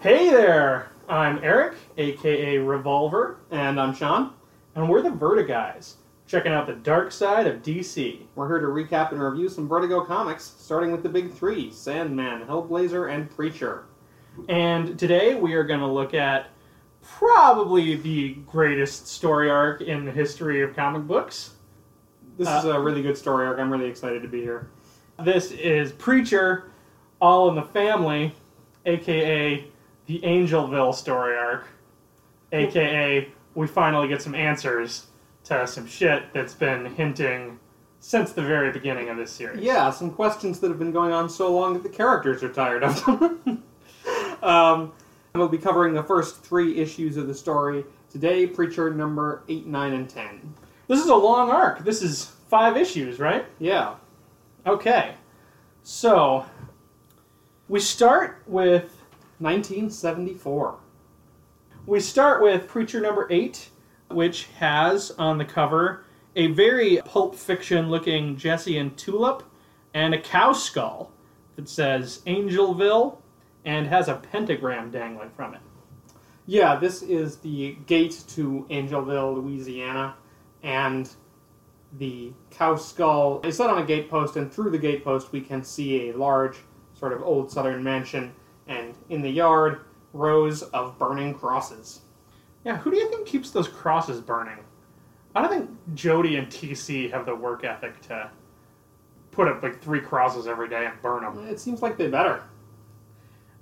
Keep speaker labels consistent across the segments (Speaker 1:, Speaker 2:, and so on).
Speaker 1: Hey there! I'm Eric, aka Revolver,
Speaker 2: And I'm Sean.
Speaker 1: and we're the Vertiguys, checking out the dark side of DC.
Speaker 2: We're here to recap and review some Vertigo comics, starting with the big three Sandman, Hellblazer, and Preacher.
Speaker 1: And today we are going to look at probably the greatest story arc in the history of comic books.
Speaker 2: This
Speaker 1: Uh,
Speaker 2: is a really good story arc. I'm really excited to be here.
Speaker 1: This is Preacher, All in the Family, aka the Angelville story arc, aka we finally get some answers to some shit that's been hinting since the very beginning of this series.
Speaker 2: Yeah, some questions that have been going on so long that the characters are tired of them. um, we'll be covering the first three issues of the story today Preacher number 8, 9, and 10.
Speaker 1: This is a long arc. This is five issues, right?
Speaker 2: Yeah.
Speaker 1: Okay. So, we start with
Speaker 2: 1974.
Speaker 1: We start with Preacher number eight, which has on the cover a very pulp fiction looking Jesse and Tulip and a cow skull that says Angelville and has a pentagram dangling from it.
Speaker 2: Yeah, this is the gate to Angelville, Louisiana, and the cow skull is set on a gatepost, and through the gatepost we can see a large, sort of old southern mansion, and in the yard, rows of burning crosses.
Speaker 1: Yeah, who do you think keeps those crosses burning? I don't think Jody and TC have the work ethic to put up like three crosses every day and burn them.
Speaker 2: It seems like they better.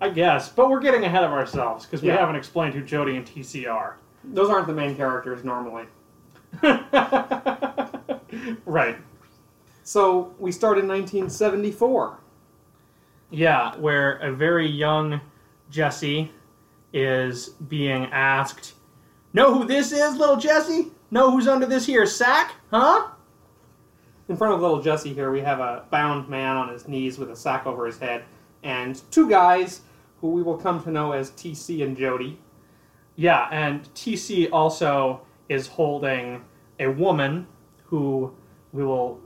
Speaker 1: I guess, but we're getting ahead of ourselves because we
Speaker 2: Yeah.
Speaker 1: haven't explained who Jody and TC are.
Speaker 2: Those aren't the main characters normally.
Speaker 1: right.
Speaker 2: So we start in 1974.
Speaker 1: Yeah, where a very young Jesse is being asked, Know who this is, little Jesse? Know who's under this here sack? Huh?
Speaker 2: In front of little Jesse here, we have a bound man on his knees with a sack over his head, and two guys who we will come to know as TC and Jody.
Speaker 1: Yeah, and TC also is holding a woman who we will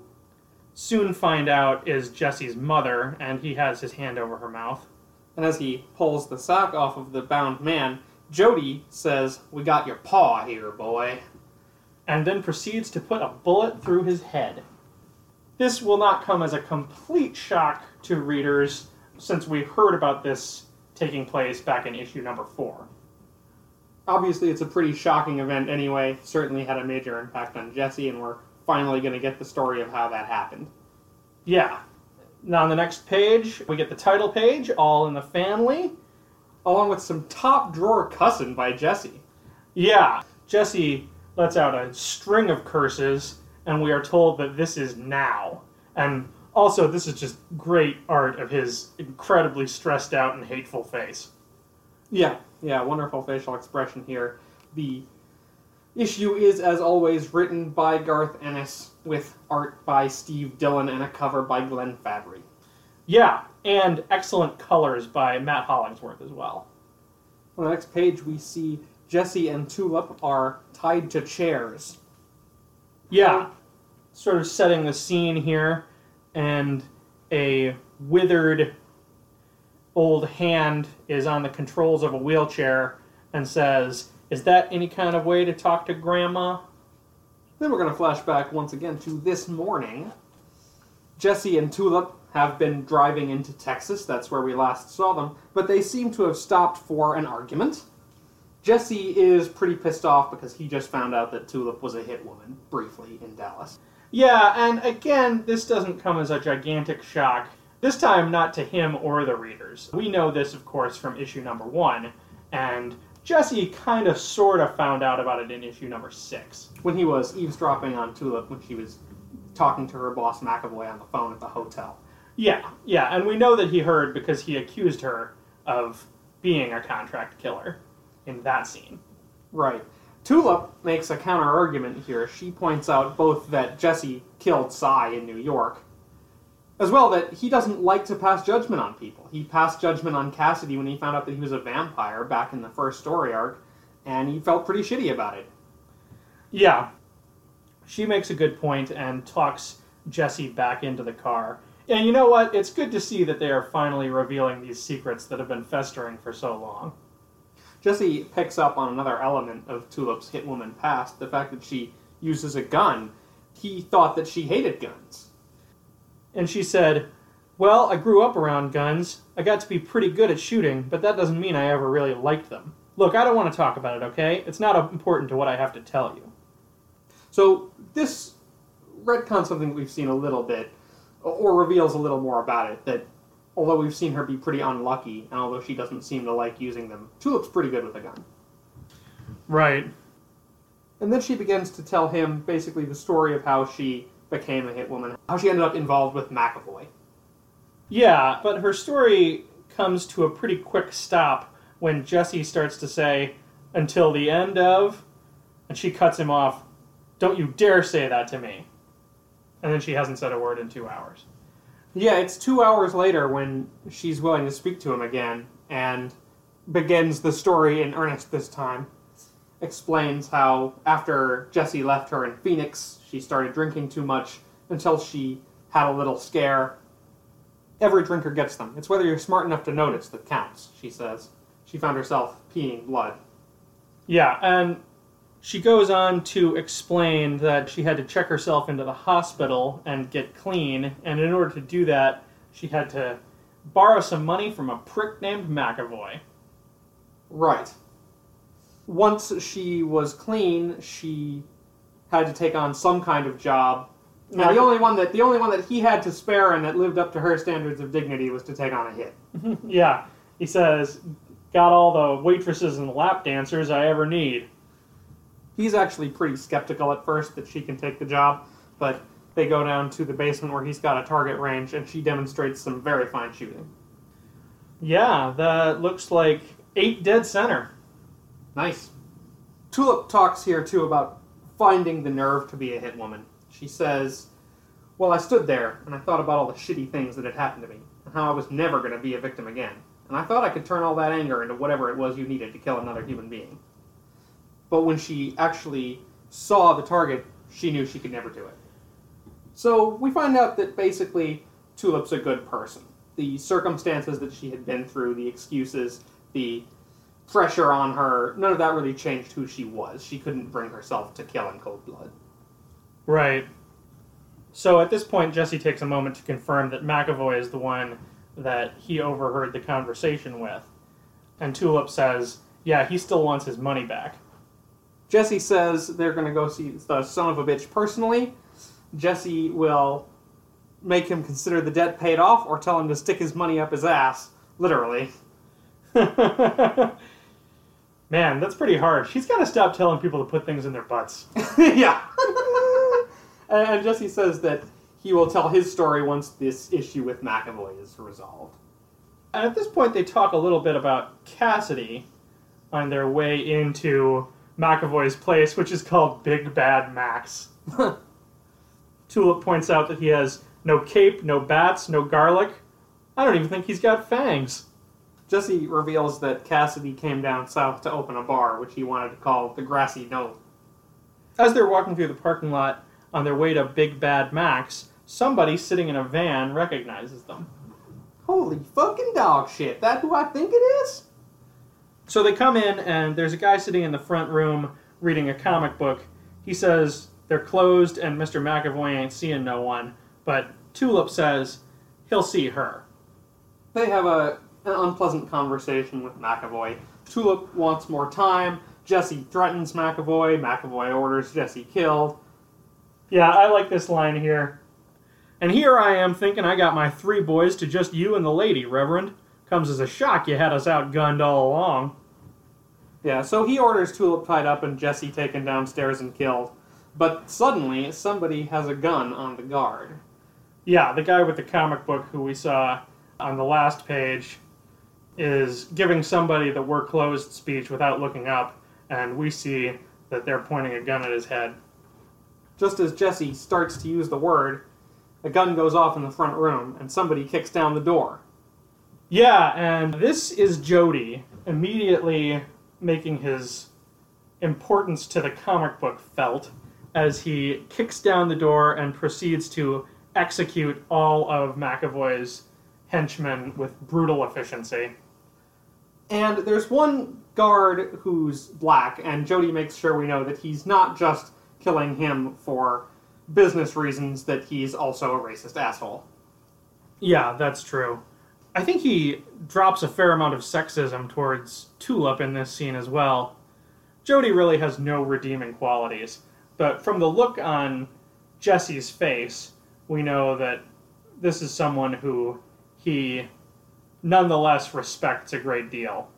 Speaker 1: soon find out is Jesse's mother, and he has his hand over her mouth.
Speaker 2: And as he pulls the sack off of the bound man, Jody says, We got your paw here, boy.
Speaker 1: and then proceeds to put a bullet through his head. This will not come as a complete shock to readers since we heard about this taking place back in issue number four.
Speaker 2: Obviously, it's a pretty shocking event anyway. Certainly had a major impact on Jesse, and we're finally going to get the story of how that happened.
Speaker 1: Yeah. Now, on the next page, we get the title page, All in the Family.
Speaker 2: Along with some top drawer cussing by Jesse.
Speaker 1: Yeah, Jesse lets out a string of curses, and we are told that this is now. And also, this is just great art of his incredibly stressed out and hateful face.
Speaker 2: Yeah, yeah, wonderful facial expression here. The issue is, as always, written by Garth Ennis with art by Steve Dillon and a cover by Glenn Fabry.
Speaker 1: Yeah, and excellent colors by Matt Hollingsworth as well.
Speaker 2: On the next page, we see Jesse and Tulip are tied to chairs.
Speaker 1: Yeah, sort of setting the scene here, and a withered old hand is on the controls of a wheelchair and says, Is that any kind of way to talk to Grandma?
Speaker 2: Then we're going to flash back once again to this morning. Jesse and Tulip have been driving into Texas. That's where we last saw them. But they seem to have stopped for an argument. Jesse is pretty pissed off because he just found out that Tulip was a hit woman briefly in Dallas.
Speaker 1: Yeah, and again, this doesn't come as a gigantic shock. This time, not to him or the readers. We know this, of course, from issue number one, and Jesse kind of sort of found out about it in issue number six.
Speaker 2: When he was eavesdropping on Tulip when she was talking to her boss McAvoy on the phone at the hotel.
Speaker 1: Yeah, yeah, and we know that he heard because he accused her of being a contract killer in that scene.
Speaker 2: Right. Tulip makes a counter argument here. She points out both that Jesse killed Cy in New York, as well that he doesn't like to pass judgment on people. He passed judgment on Cassidy when he found out that he was a vampire back in the first story arc, and he felt pretty shitty about it.
Speaker 1: Yeah, she makes a good point and talks Jesse back into the car. And you know what? It's good to see that they are finally revealing these secrets that have been festering for so long.
Speaker 2: Jesse picks up on another element of Tulip's Hitwoman past, the fact that she uses a gun. He thought that she hated guns.
Speaker 1: And she said, Well, I grew up around guns. I got to be pretty good at shooting, but that doesn't mean I ever really liked them. Look, I don't want to talk about it, okay? It's not important to what I have to tell you.
Speaker 2: So this retcons something we've seen a little bit, or reveals a little more about it. That although we've seen her be pretty unlucky, and although she doesn't seem to like using them, she looks pretty good with a gun.
Speaker 1: Right.
Speaker 2: And then she begins to tell him basically the story of how she became a hitwoman, how she ended up involved with McAvoy.
Speaker 1: Yeah, but her story comes to a pretty quick stop when Jesse starts to say, until the end of, and she cuts him off, don't you dare say that to me. And then she hasn't said a word in two hours.
Speaker 2: Yeah, it's two hours later when she's willing to speak to him again and begins the story in earnest this time. Explains how after Jesse left her in Phoenix, she started drinking too much until she had a little scare. Every drinker gets them. It's whether you're smart enough to notice that counts, she says. She found herself peeing blood.
Speaker 1: Yeah, and she goes on to explain that she had to check herself into the hospital and get clean, and in order to do that, she had to borrow some money from a prick named McAvoy.
Speaker 2: Right. Once she was clean, she had to take on some kind of job. Now, the only one that the only one that he had to spare and that lived up to her standards of dignity was to take on a hit.
Speaker 1: yeah, he says, got all the waitresses and lap dancers I ever need.
Speaker 2: He's actually pretty skeptical at first that she can take the job, but they go down to the basement where he's got a target range and she demonstrates some very fine shooting.
Speaker 1: Yeah, that looks like eight dead center.
Speaker 2: Nice. Tulip talks here too about finding the nerve to be a hit woman. She says, Well, I stood there and I thought about all the shitty things that had happened to me and how I was never going to be a victim again. And I thought I could turn all that anger into whatever it was you needed to kill another human being. But when she actually saw the target, she knew she could never do it. So we find out that basically Tulip's a good person. The circumstances that she had been through, the excuses, the pressure on her, none of that really changed who she was. She couldn't bring herself to kill in cold blood.
Speaker 1: Right. So at this point, Jesse takes a moment to confirm that McAvoy is the one that he overheard the conversation with. And Tulip says, yeah, he still wants his money back.
Speaker 2: Jesse says they're going to go see the son of a bitch personally. Jesse will make him consider the debt paid off or tell him to stick his money up his ass. Literally.
Speaker 1: Man, that's pretty hard. She's got to stop telling people to put things in their butts.
Speaker 2: yeah. and, and Jesse says that he will tell his story once this issue with McAvoy is resolved.
Speaker 1: And at this point, they talk a little bit about Cassidy on their way into McAvoy's place, which is called Big Bad Max. Tulip points out that he has no cape, no bats, no garlic. I don't even think he's got fangs.
Speaker 2: Jesse reveals that Cassidy came down south to open a bar, which he wanted to call the Grassy Knoll.
Speaker 1: As they're walking through the parking lot on their way to Big Bad Max, somebody sitting in a van recognizes them.
Speaker 2: Holy fucking dog shit, that who I think it is?
Speaker 1: So they come in, and there's a guy sitting in the front room reading a comic book. He says they're closed, and Mr. McAvoy ain't seeing no one, but Tulip says he'll see her.
Speaker 2: They have a, an unpleasant conversation with McAvoy. Tulip wants more time. Jesse threatens McAvoy. McAvoy orders Jesse killed.
Speaker 1: Yeah, I like this line here. And here I am thinking I got my three boys to just you and the lady, Reverend. Comes as a shock you had us outgunned all along.
Speaker 2: Yeah, so he orders Tulip tied up and Jesse taken downstairs and killed. But suddenly, somebody has a gun on the guard.
Speaker 1: Yeah, the guy with the comic book who we saw on the last page is giving somebody the we're closed speech without looking up, and we see that they're pointing a gun at his head.
Speaker 2: Just as Jesse starts to use the word, a gun goes off in the front room and somebody kicks down the door.
Speaker 1: Yeah, and this is Jody immediately making his importance to the comic book felt as he kicks down the door and proceeds to execute all of McAvoy's henchmen with brutal efficiency.
Speaker 2: And there's one guard who's black, and Jody makes sure we know that he's not just killing him for business reasons, that he's also a racist asshole.
Speaker 1: Yeah, that's true. I think he drops a fair amount of sexism towards Tulip in this scene as well. Jody really has no redeeming qualities, but from the look on Jesse's face, we know that this is someone who he nonetheless respects a great deal.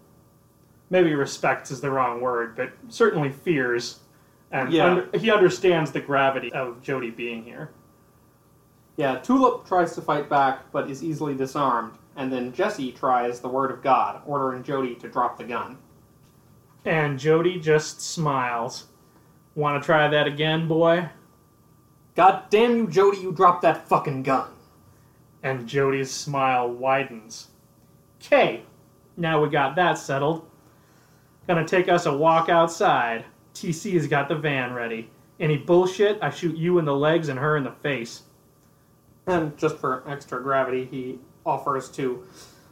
Speaker 1: Maybe respects is the wrong word, but certainly fears, and
Speaker 2: Yeah.
Speaker 1: under, he understands the gravity of Jody being here.
Speaker 2: Yeah, Tulip tries to fight back, but is easily disarmed, and then Jesse tries the word of God, ordering Jody to drop the gun.
Speaker 1: And Jody just smiles. Want to try that again, boy?
Speaker 2: God damn you, Jody, you dropped that fucking gun.
Speaker 1: And Jody's smile widens. Okay, now we got that settled. Gonna take us a walk outside. TC's got the van ready. Any bullshit, I shoot you in the legs and her in the face.
Speaker 2: And just for extra gravity, he offers to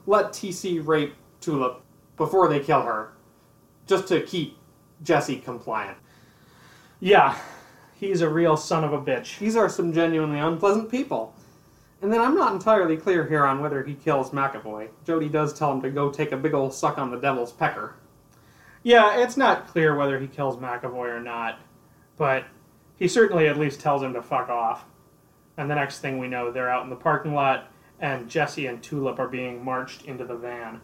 Speaker 2: let TC rape Tulip before they kill her, just to keep Jesse compliant.
Speaker 1: Yeah, he's a real son of a bitch.
Speaker 2: These are some genuinely unpleasant people. And then I'm not entirely clear here on whether he kills McAvoy. Jody does tell him to go take a big old suck on the devil's pecker.
Speaker 1: Yeah, it's not clear whether he kills McAvoy or not, but he certainly at least tells him to fuck off. And the next thing we know, they're out in the parking lot, and Jesse and Tulip are being marched into the van.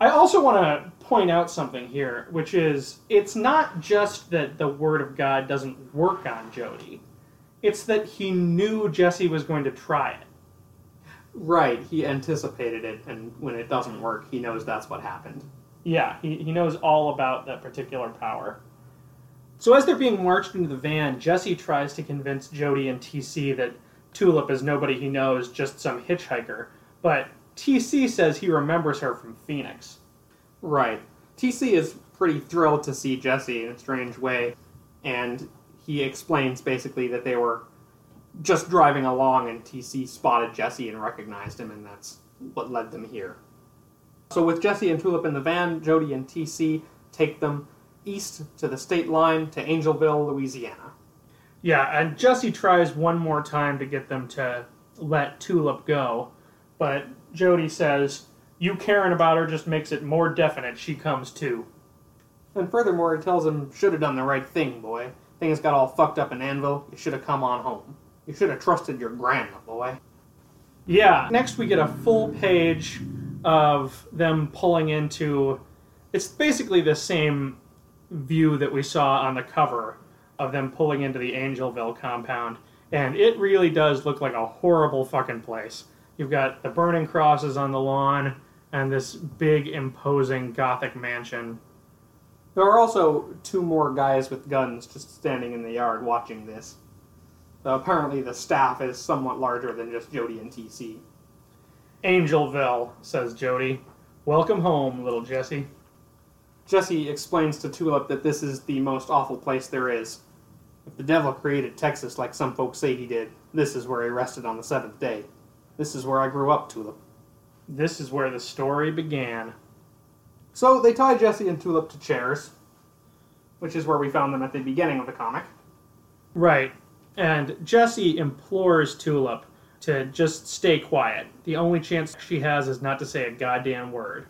Speaker 1: I also want to point out something here, which is it's not just that the Word of God doesn't work on Jody, it's that he knew Jesse was going to try it.
Speaker 2: Right, he anticipated it, and when it doesn't work, he knows that's what happened.
Speaker 1: Yeah, he, he knows all about that particular power. So as they're being marched into the van, Jesse tries to convince Jody and TC that Tulip is nobody he knows, just some hitchhiker. But TC says he remembers her from Phoenix.
Speaker 2: Right. TC is pretty thrilled to see Jesse in a strange way, and he explains basically that they were just driving along and TC spotted Jesse and recognized him, and that's what led them here. So, with Jesse and Tulip in the van, Jody and TC take them east to the state line to Angelville, Louisiana.
Speaker 1: Yeah, and Jesse tries one more time to get them to let Tulip go, but Jody says, You caring about her just makes it more definite she comes too.
Speaker 2: And furthermore, he tells him, Should have done the right thing, boy. Things got all fucked up in Annville. You should have come on home. You should have trusted your grandma, boy.
Speaker 1: Yeah. Next, we get a full page of them pulling into. It's basically the same view that we saw on the cover of them pulling into the Angelville compound, and it really does look like a horrible fucking place. You've got the burning crosses on the lawn and this big, imposing Gothic mansion.
Speaker 2: There are also two more guys with guns just standing in the yard watching this. Though apparently the staff is somewhat larger than just Jody and TC.
Speaker 1: Angelville, says Jody. Welcome home, little Jesse.
Speaker 2: Jesse explains to Tulip that this is the most awful place there is. If the devil created Texas like some folks say he did, this is where he rested on the seventh day. This is where I grew up, Tulip.
Speaker 1: This is where the story began.
Speaker 2: So they tie Jesse and Tulip to chairs, which is where we found them at the beginning of the comic.
Speaker 1: Right. And Jesse implores Tulip to just stay quiet. The only chance she has is not to say a goddamn word.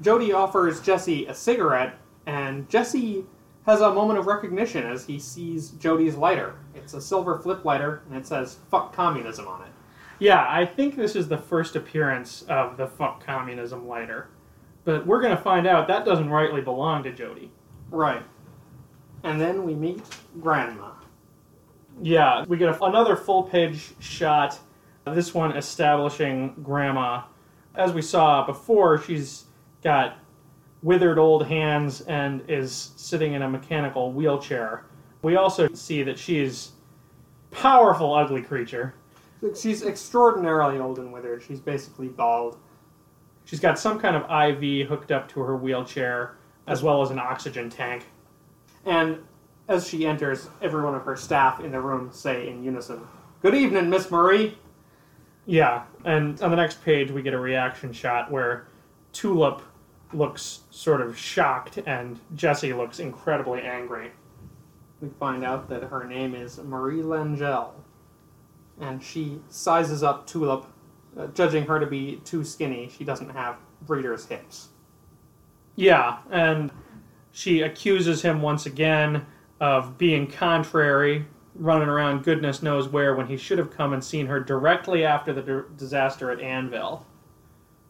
Speaker 2: Jody offers Jesse a cigarette, and Jesse has a moment of recognition as he sees Jody's lighter. It's a silver flip lighter, and it says "fuck communism" on it.
Speaker 1: Yeah, I think this is the first appearance of the fuck communism lighter. But we're going to find out that doesn't rightly belong to Jody.
Speaker 2: Right. And then we meet Grandma.
Speaker 1: Yeah, we get a, another full page shot. Of this one establishing Grandma. As we saw before, she's got withered old hands and is sitting in a mechanical wheelchair. We also see that she's powerful, ugly creature.
Speaker 2: She's extraordinarily old and withered. She's basically bald.
Speaker 1: She's got some kind of IV hooked up to her wheelchair, as well as an oxygen tank.
Speaker 2: And as she enters, every one of her staff in the room say in unison, Good evening, Miss Marie.
Speaker 1: Yeah, and on the next page we get a reaction shot where Tulip looks sort of shocked and Jesse looks incredibly angry.
Speaker 2: We find out that her name is Marie L'Angelle. And she sizes up Tulip, uh, judging her to be too skinny. She doesn't have breeder's hips.
Speaker 1: Yeah, and she accuses him once again of being contrary, running around goodness knows where when he should have come and seen her directly after the d- disaster at Annville.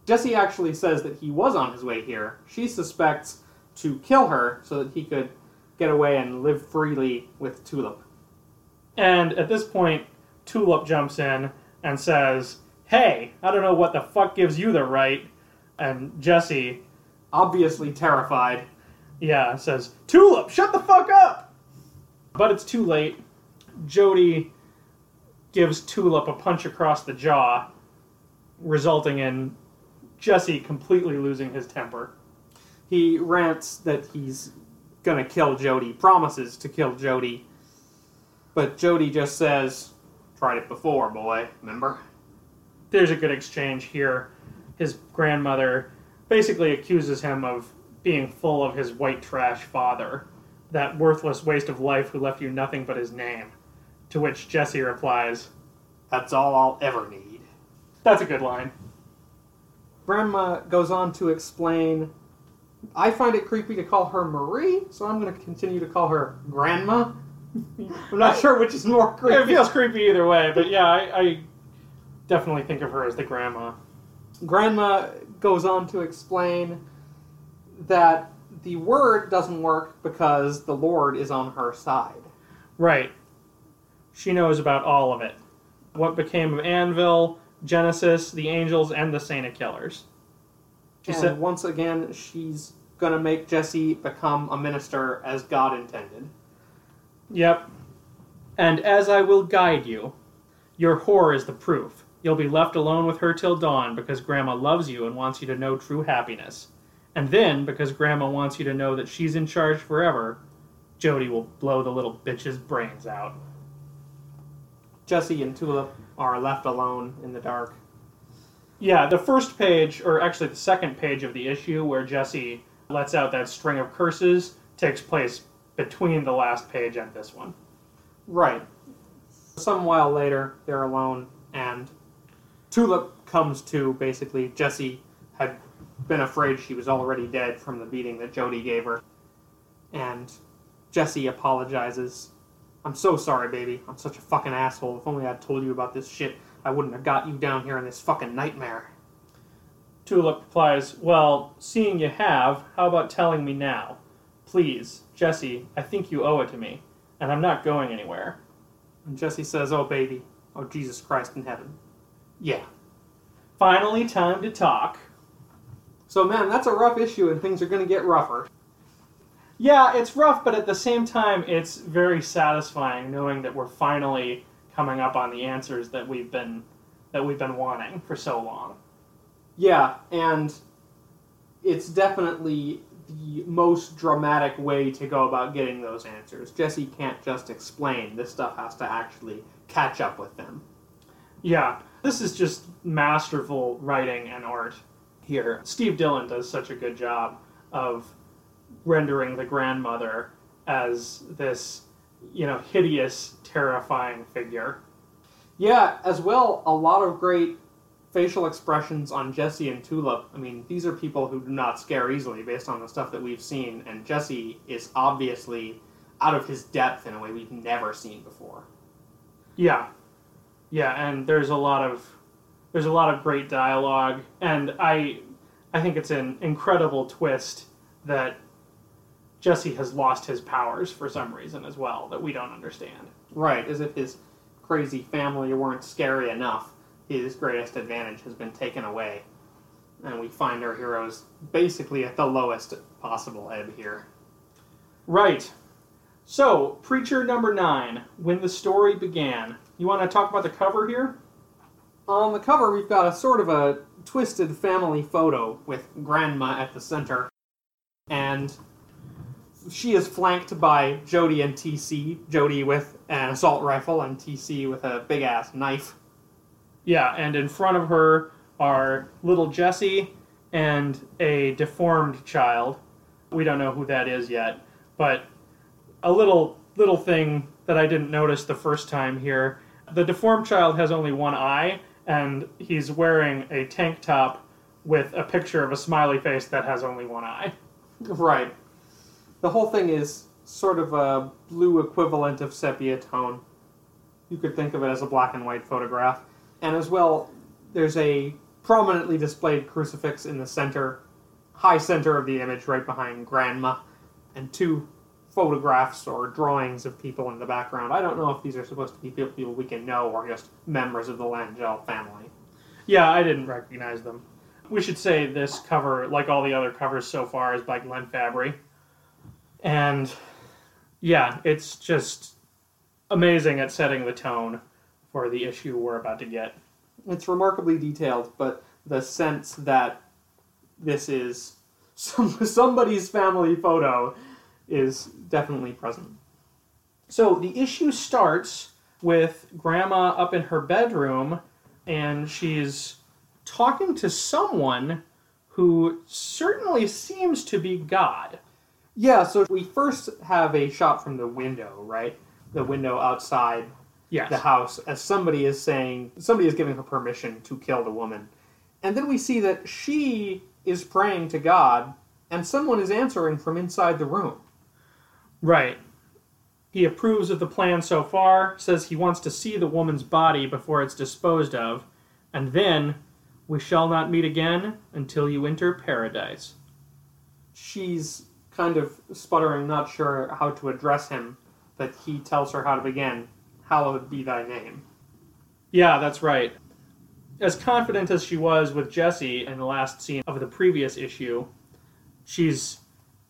Speaker 2: Jesse actually says that he was on his way here. She suspects to kill her so that he could get away and live freely with Tulip.
Speaker 1: And at this point, Tulip jumps in and says, Hey, I don't know what the fuck gives you the right. And Jesse,
Speaker 2: Obviously terrified.
Speaker 1: yeah, says, Tulip, shut the fuck up! But it's too late. Jody gives Tulip a punch across the jaw, resulting in Jesse completely losing his temper.
Speaker 2: He rants that he's gonna kill Jody, promises to kill Jody. But Jody just says, Tried it before, boy, remember?
Speaker 1: There's a good exchange here. His grandmother basically accuses him of being full of his white trash father, that worthless waste of life who left you nothing but his name. To which Jesse replies,
Speaker 2: That's all I'll ever need.
Speaker 1: That's a good line.
Speaker 2: Grandma goes on to explain I find it creepy to call her Marie, so I'm going to continue to call her Grandma. I'm not sure which is more creepy.
Speaker 1: It feels creepy either way, but yeah, I, I definitely think of her as the grandma.
Speaker 2: Grandma goes on to explain that the word doesn't work because the Lord is on her side.
Speaker 1: Right. She knows about all of it. What became of Annville, Genesis, the Angels, and the Saint of Killers. She
Speaker 2: and
Speaker 1: said,
Speaker 2: once again, she's going to make Jesse become a minister as God intended.
Speaker 1: Yep. And as I will guide you, your whore is the proof. You'll be left alone with her till dawn because Grandma loves you and wants you to know true happiness. And then, because Grandma wants you to know that she's in charge forever, Jody will blow the little bitch's brains out.
Speaker 2: Jesse and Tulip are left alone in the dark.
Speaker 1: Yeah, the first page, or actually the second page of the issue where Jesse lets out that string of curses, takes place between the last page and this one.
Speaker 2: Right. Some while later, they're alone, and Tulip comes to. Basically, Jesse had been afraid she was already dead from the beating that Jody gave her. And Jesse apologizes. I'm so sorry, baby. I'm such a fucking asshole. If only I'd told you about this shit, I wouldn't have got you down here in this fucking nightmare.
Speaker 1: Tulip replies, Well, seeing you have, how about telling me now? Please, Jesse, I think you owe it to me, and I'm not going anywhere.
Speaker 2: And Jesse says, Oh, baby. Oh, Jesus Christ in heaven. Yeah.
Speaker 1: Finally, time to talk.
Speaker 2: So, man, that's a rough issue, and things are going to get rougher.
Speaker 1: Yeah, it's rough, but at the same time, it's very satisfying knowing that we're finally coming up on the answers that we've been that we've been wanting for so long.
Speaker 2: Yeah, and it's definitely the most dramatic way to go about getting those answers. Jesse can't just explain. This stuff has to actually catch up with them.
Speaker 1: Yeah, this is just masterful writing and art here. Steve Dillon does such a good job of rendering the grandmother as this, you know, hideous, terrifying figure.
Speaker 2: Yeah, as well, a lot of great facial expressions on Jesse and Tulip. I mean, these are people who do not scare easily based on the stuff that we've seen, and Jesse is obviously out of his depth in a way we've never seen before.
Speaker 1: Yeah, yeah, and there's a lot of there's a lot of great dialogue, and I I think it's an incredible twist that Jesse has lost his powers for some reason as well that we don't understand.
Speaker 2: Right, as if his crazy family weren't scary enough. His greatest advantage has been taken away. And we find our heroes basically at the lowest possible ebb here.
Speaker 1: Right. So, Preacher number nine, when the story began. You want to talk about the cover here?
Speaker 2: On the cover, we've got a sort of a twisted family photo with Grandma at the center. And she is flanked by Jody and TC. Jody with an assault rifle and TC with a big ass knife.
Speaker 1: Yeah, and in front of her are little Jesse and a deformed child. We don't know who that is yet, but a little little thing that I didn't notice the first time here. The deformed child has only one eye, and he's wearing a tank top with a picture of a smiley face that has only one eye.
Speaker 2: Right. The whole thing is sort of a blue equivalent of sepia tone. You could think of it as a black and white photograph. And as well, there's a prominently displayed crucifix in the center, high center of the image, right behind Grandma, and two photographs or drawings of people in the background. I don't know if these are supposed to be people we can know or just members of the L'Angelle family.
Speaker 1: Yeah, I didn't recognize them. We should say this cover, like all the other covers so far, is by Glenn Fabry. And yeah, it's just amazing at setting the tone for the issue we're about to get.
Speaker 2: It's remarkably detailed, but the sense that this is some, somebody's family photo is definitely present.
Speaker 1: So the issue starts with Grandma up in her bedroom, and she's talking to someone who certainly seems to be God.
Speaker 2: Yeah, so we first have a shot from the window, right? The window outside
Speaker 1: Yes.
Speaker 2: the house as somebody is saying, somebody is giving her permission to kill the woman. And then we see that she is praying to God, and someone is answering from inside the room.
Speaker 1: Right. He approves of the plan so far, says he wants to see the woman's body before it's disposed of, and then we shall not meet again until you enter paradise.
Speaker 2: She's kind of sputtering, not sure how to address him, but he tells her how to begin. Hallowed be thy name.
Speaker 1: Yeah, that's right. As confident as she was with Jesse in the last scene of the previous issue, she's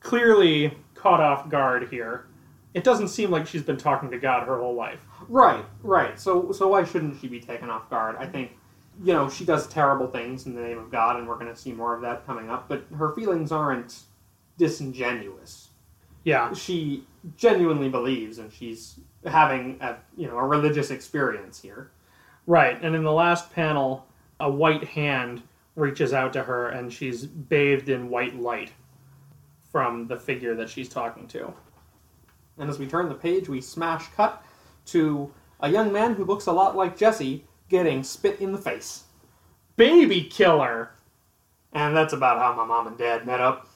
Speaker 1: clearly caught off guard here. It doesn't seem like she's been talking to God her whole life.
Speaker 2: Right, right. So, so why shouldn't she be taken off guard? I think, you know, she does terrible things in the name of God, and we're going to see more of that coming up. But her feelings aren't disingenuous.
Speaker 1: Yeah,
Speaker 2: She genuinely believes, and she's having a you know a religious experience here.
Speaker 1: right. And in the last panel, a white hand reaches out to her, and she's bathed in white light from the figure that she's talking to.
Speaker 2: And as we turn the page, we smash cut to a young man who looks a lot like Jesse getting spit in the face.
Speaker 1: Baby killer!
Speaker 2: And that's about how my mom and dad met up.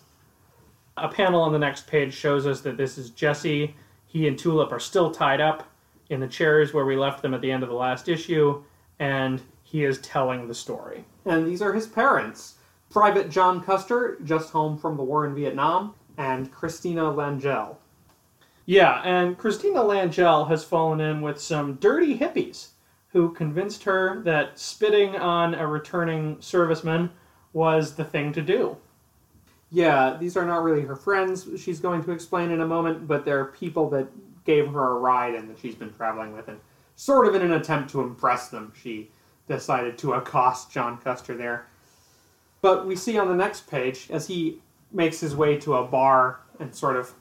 Speaker 1: A panel on the next page shows us that this is Jesse. He and Tulip are still tied up in the chairs where we left them at the end of the last issue, and he is telling the story.
Speaker 2: And these are his parents Private John Custer, just home from the war in Vietnam, and Christina L'Angelle.
Speaker 1: Yeah, and Christina L'Angelle has fallen in with some dirty hippies who convinced her that spitting on a returning serviceman was the thing to do.
Speaker 2: Yeah, these are not really her friends, she's going to explain in a moment, but they're people that gave her a ride and that she's been traveling with. And sort of in an attempt to impress them, she decided to accost John Custer there. But we see on the next page, as he makes his way to a bar and sort of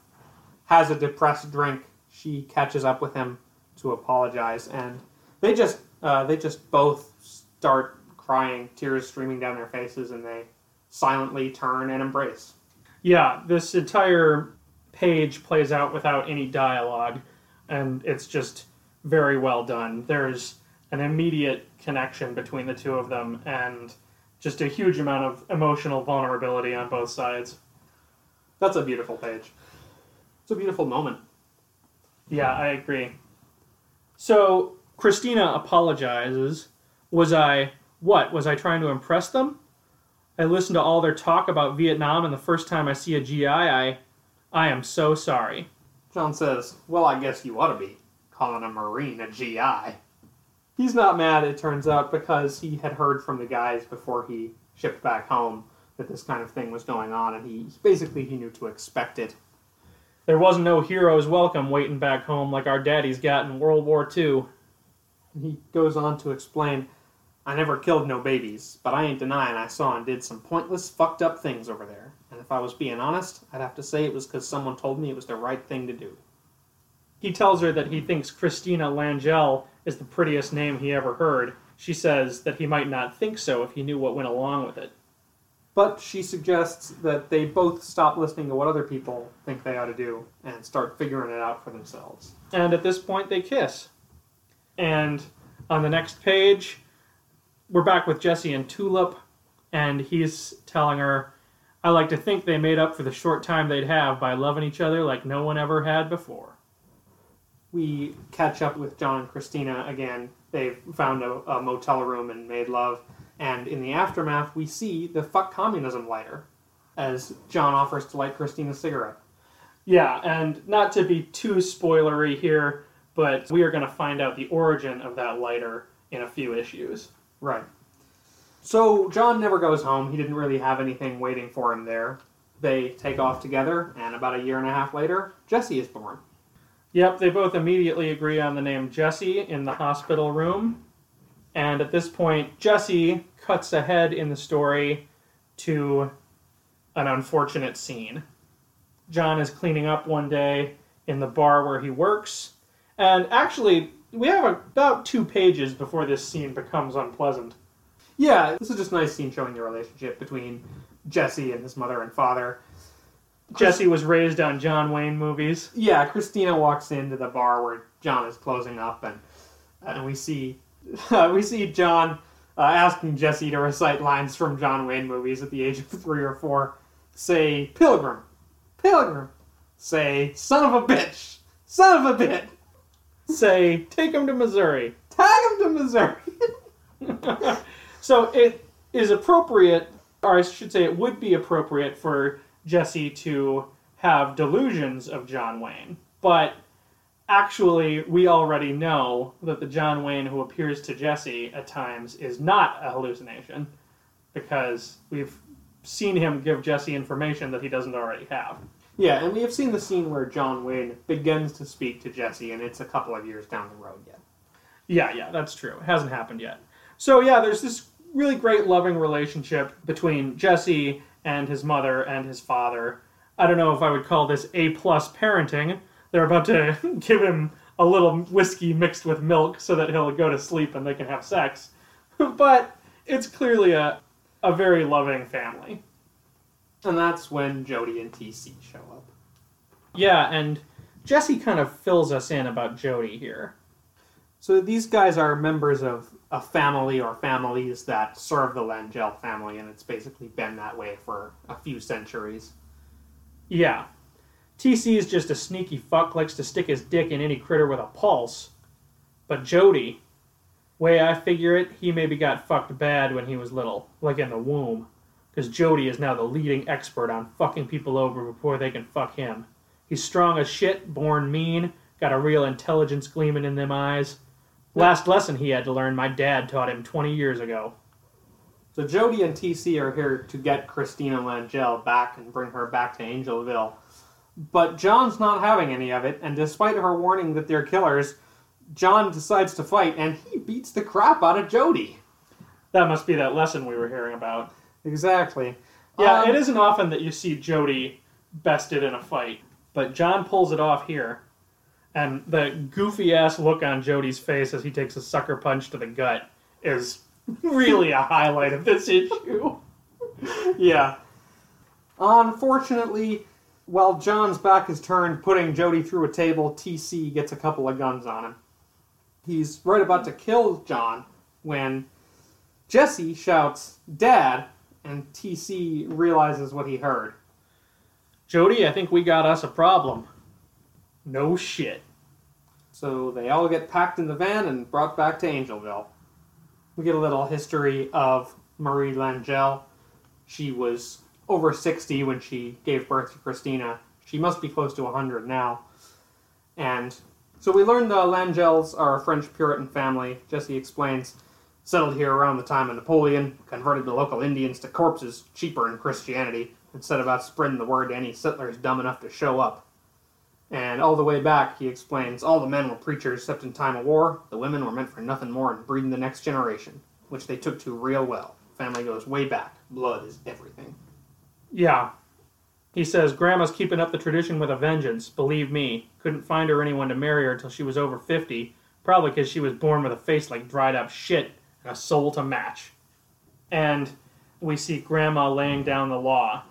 Speaker 2: has a depressed drink, she catches up with him to apologize, and they just uh, they just both start crying, tears streaming down their faces, and they silently turn and embrace.
Speaker 1: Yeah, this entire page plays out without any dialogue, and it's just very well done. There's an immediate connection between the two of them, and just a huge amount of emotional vulnerability on both sides.
Speaker 2: That's a beautiful page. It's a beautiful moment.
Speaker 1: Yeah, I agree. So, Christina apologizes. Was I, what, was I trying to impress them? I listened to all their talk about Vietnam, and the first time I see a GI, I, I am so sorry.
Speaker 2: John says, Well, I guess you ought to be calling a Marine a GI. He's not mad, it turns out, because he had heard from the guys before he shipped back home that this kind of thing was going on, and he basically he knew to expect it.
Speaker 1: There wasn't no hero's welcome waiting back home like our daddies got in World War II.
Speaker 2: And he goes on to explain, I never killed no babies, but I ain't denying I saw and did some pointless, fucked up things over there. And if I was being honest, I'd have to say it was because someone told me it was the right thing to do.
Speaker 1: He tells her that he thinks Christina L'Angelle is the prettiest name he ever heard. She says that he might not think so if he knew what went along with it.
Speaker 2: But she suggests that they both stop listening to what other people think they ought to do and start figuring it out for themselves.
Speaker 1: And at this point, they kiss. And on the next page, we're back with Jesse and Tulip, and he's telling her, I like to think they made up for the short time they'd have by loving each other like no one ever had before.
Speaker 2: We catch up with John and Christina again. They've found a, a motel room and made love. And in the aftermath, we see the fuck communism lighter as John offers to light Christina's cigarette.
Speaker 1: Yeah, and not to be too spoilery here, but we are going to find out the origin of that lighter in a few issues.
Speaker 2: Right. So John never goes home. He didn't really have anything waiting for him there. They take off together, and about a year and a half later, Jesse is born.
Speaker 1: Yep, they both immediately agree on the name Jesse in the hospital room. And at this point, Jesse cuts ahead in the story to an unfortunate scene. John is cleaning up one day in the bar where he works. And actually, we have about two pages before this scene becomes unpleasant.
Speaker 2: Yeah, this is just a nice scene showing the relationship between Jesse and his mother and father.
Speaker 1: Jesse was raised on John Wayne movies.
Speaker 2: Yeah, Christina walks into the bar where John is closing up, and and we see we see John uh, asking Jesse to recite lines from John Wayne movies at the age of three or four. Say Pilgrim, Pilgrim. Say son of a bitch, son of a bitch.
Speaker 1: Say, take him to Missouri.
Speaker 2: Tag him to Missouri.
Speaker 1: so it is appropriate, or I should say, it would be appropriate for Jesse to have delusions of John Wayne. But actually, we already know that the John Wayne who appears to Jesse at times is not a hallucination because we've seen him give Jesse information that he doesn't already have.
Speaker 2: Yeah, and we have seen the scene where John Wayne begins to speak to Jesse, and it's a couple of years down the road yet.
Speaker 1: Yeah, yeah, that's true. It hasn't happened yet. So, yeah, there's this really great loving relationship between Jesse and his mother and his father. I don't know if I would call this A plus parenting. They're about to give him a little whiskey mixed with milk so that he'll go to sleep and they can have sex. but it's clearly a, a very loving family.
Speaker 2: And that's when Jody and TC show up.
Speaker 1: Yeah, and Jesse kind of fills us in about Jody here.
Speaker 2: So these guys are members of a family or families that serve the L'Angelle family, and it's basically been that way for a few centuries.
Speaker 1: Yeah. TC is just a sneaky fuck, likes to stick his dick in any critter with a pulse. But Jody, way I figure it, he maybe got fucked bad when he was little, like in the womb. Because Jody is now the leading expert on fucking people over before they can fuck him. He's strong as shit, born mean, got a real intelligence gleaming in them eyes. Last lesson he had to learn, my dad taught him 20 years ago.
Speaker 2: So Jody and TC are here to get Christina L'Angelle back and bring her back to Angelville. But John's not having any of it, and despite her warning that they're killers, John decides to fight and he beats the crap out of Jody.
Speaker 1: That must be that lesson we were hearing about.
Speaker 2: Exactly.
Speaker 1: Yeah,
Speaker 2: Um,
Speaker 1: it isn't often that you see Jody bested in a fight, but John pulls it off here. And the goofy ass look on Jody's face as he takes a sucker punch to the gut is really a highlight of this issue.
Speaker 2: yeah. Unfortunately, while John's back is turned, putting Jody through a table, TC gets a couple of guns on him. He's right about to kill John when Jesse shouts, Dad, and TC realizes what he heard.
Speaker 1: Jody, I think we got us a problem. No shit.
Speaker 2: So they all get packed in the van and brought back to Angelville. We get a little history of Marie L'Angelle. She was over 60 when she gave birth to Christina. She must be close to 100 now. And so we learn the L'Angelles are a French Puritan family. Jesse explains, settled here around the time of Napoleon, converted the local Indians to corpses, cheaper in Christianity, and set about spreading the word to any settlers dumb enough to show up. And all the way back, he explains, all the men were preachers except in time of war. The women were meant for nothing more than breeding the next generation, which they took to real well. Family goes way back. Blood is everything.
Speaker 1: Yeah. He says, Grandma's keeping up the tradition with a vengeance. Believe me, couldn't find her anyone to marry her till she was over 50. Probably because she was born with a face like dried up shit and a soul to match. And we see Grandma laying down the law.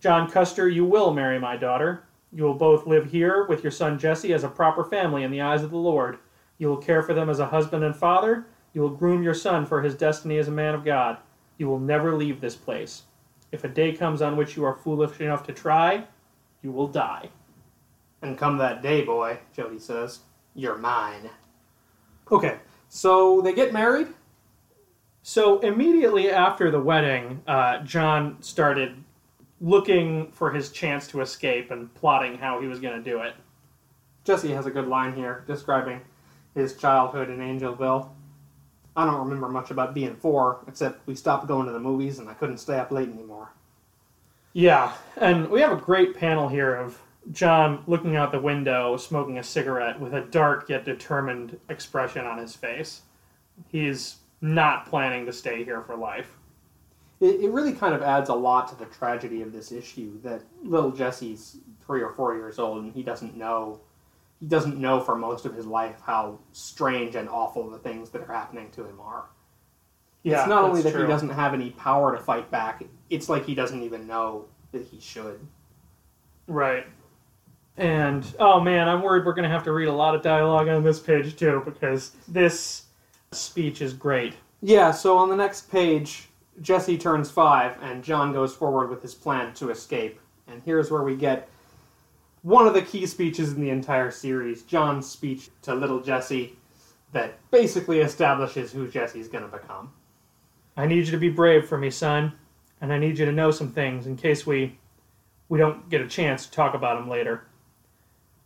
Speaker 1: John Custer, you will marry my daughter. You will both live here with your son Jesse as a proper family in the eyes of the Lord. You will care for them as a husband and father. You will groom your son for his destiny as a man of God. You will never leave this place. If a day comes on which you are foolish enough to try, you will die.
Speaker 2: And come that day, boy, Jody says, you're mine. Okay, so they get married.
Speaker 1: So immediately after the wedding, uh, John started looking for his chance to escape and plotting how he was going to do it.
Speaker 2: Jesse has a good line here describing his childhood in Angelville. I don't remember much about being four, except we stopped going to the movies and I couldn't stay up late anymore.
Speaker 1: Yeah, and we have a great panel here of John looking out the window, smoking a cigarette with a dark yet determined expression on his face. He's not planning to stay here for life.
Speaker 2: It, it really kind of adds a lot to the tragedy of this issue that little Jesse's three or four years old and he doesn't know he doesn't know for most of his life how strange and awful the things that are happening to him are.
Speaker 1: Yeah,
Speaker 2: it's not only that
Speaker 1: true.
Speaker 2: he doesn't have any power to fight back, it's like he doesn't even know that he should.
Speaker 1: Right. And oh man, I'm worried we're going to have to read a lot of dialogue on this page too because this speech is great.
Speaker 2: Yeah, so on the next page, Jesse turns five, and John goes forward with his plan to escape. And here's where we get one of the key speeches in the entire series John's speech to little Jesse that basically establishes who Jesse's going to become.
Speaker 1: I need you to be brave for me, son, and I need you to know some things in case we we don't get a chance to talk about them later.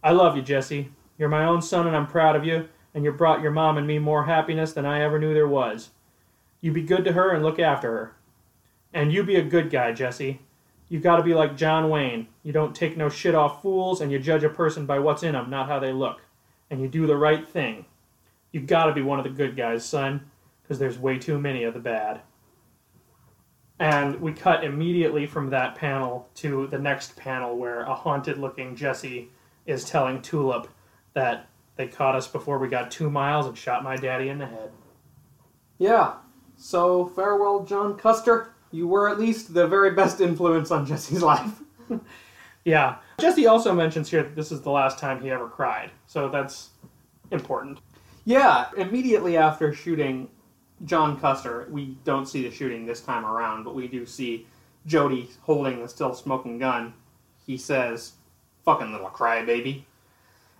Speaker 1: I love you, Jesse. You're my own son and I'm proud of you, and you brought your mom and me more happiness than I ever knew there was. You be good to her and look after her. And you be a good guy, Jesse. You got to be like John Wayne. You don't take no shit off fools and you judge a person by what's in 'em, not how they look. And you do the right thing. You got to be one of the good guys, son because there's way too many of the bad. And we cut immediately from that panel to the next panel where a haunted looking Jesse is telling Tulip that they caught us before we got two miles and shot my daddy in the head.
Speaker 2: Yeah, so farewell, John Custer. You were at least the very best influence on Jesse's life.
Speaker 1: Yeah. Jesse also mentions here that this is the last time he ever cried, so that's important.
Speaker 2: Yeah, immediately after shooting John Custer, we don't see the shooting this time around, but we do see Jody holding the still smoking gun. He says, fucking little crybaby.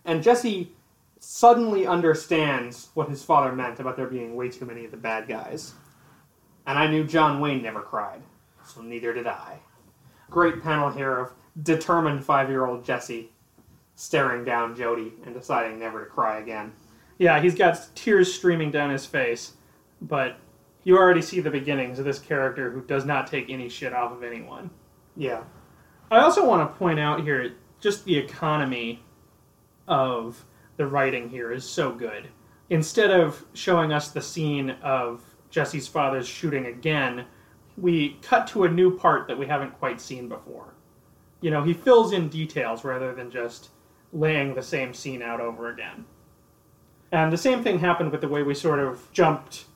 Speaker 2: And Jesse suddenly understands what his father meant about there being way too many of the bad guys. And I knew John Wayne never cried, so neither did I. Great panel here of determined five year old Jesse staring down Jody and deciding never to cry again.
Speaker 1: Yeah, he's got tears streaming down his face, but you already see the beginnings of this character who does not take any shit off of anyone.
Speaker 2: Yeah.
Speaker 1: I also want to point out here just the economy of the writing here is so good. Instead of showing us the scene of Jesse's father's shooting again, we cut to a new part that we haven't quite seen before. You know, he fills in details rather than just laying the same scene out over again. And the same thing happened with the way we sort of jumped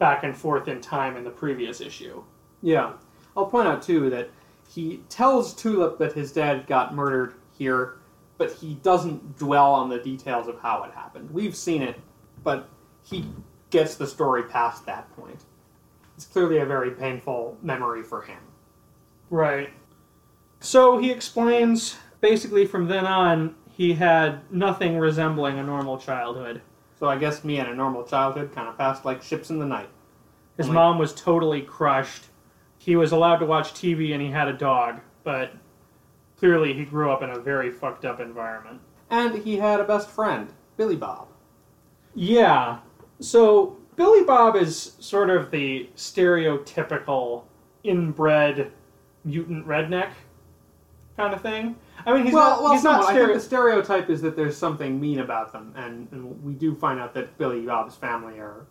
Speaker 1: back and forth in time in the previous issue.
Speaker 2: Yeah. I'll point out, too, that he tells Tulip that his dad got murdered here, but he doesn't dwell on the details of how it happened. We've seen it, but he gets the story past that point. It's clearly a very painful memory for him.
Speaker 1: Right. So he explains basically from then on, he had nothing resembling a normal childhood.
Speaker 2: So I guess me and a normal childhood kind of passed like ships in the night.
Speaker 1: His
Speaker 2: Only-
Speaker 1: mom was totally crushed. He was allowed to watch TV and he had a dog, but clearly he grew up in a very fucked up environment.
Speaker 2: And he had a best friend, Billy Bob.
Speaker 1: Yeah. So Billy Bob is sort of the stereotypical inbred mutant redneck kind of thing. I mean, he's
Speaker 2: well,
Speaker 1: not.
Speaker 2: well,
Speaker 1: he's not.
Speaker 2: I think the stereotype is that there's something mean about them, and, and we do find out that Billy Bob's family are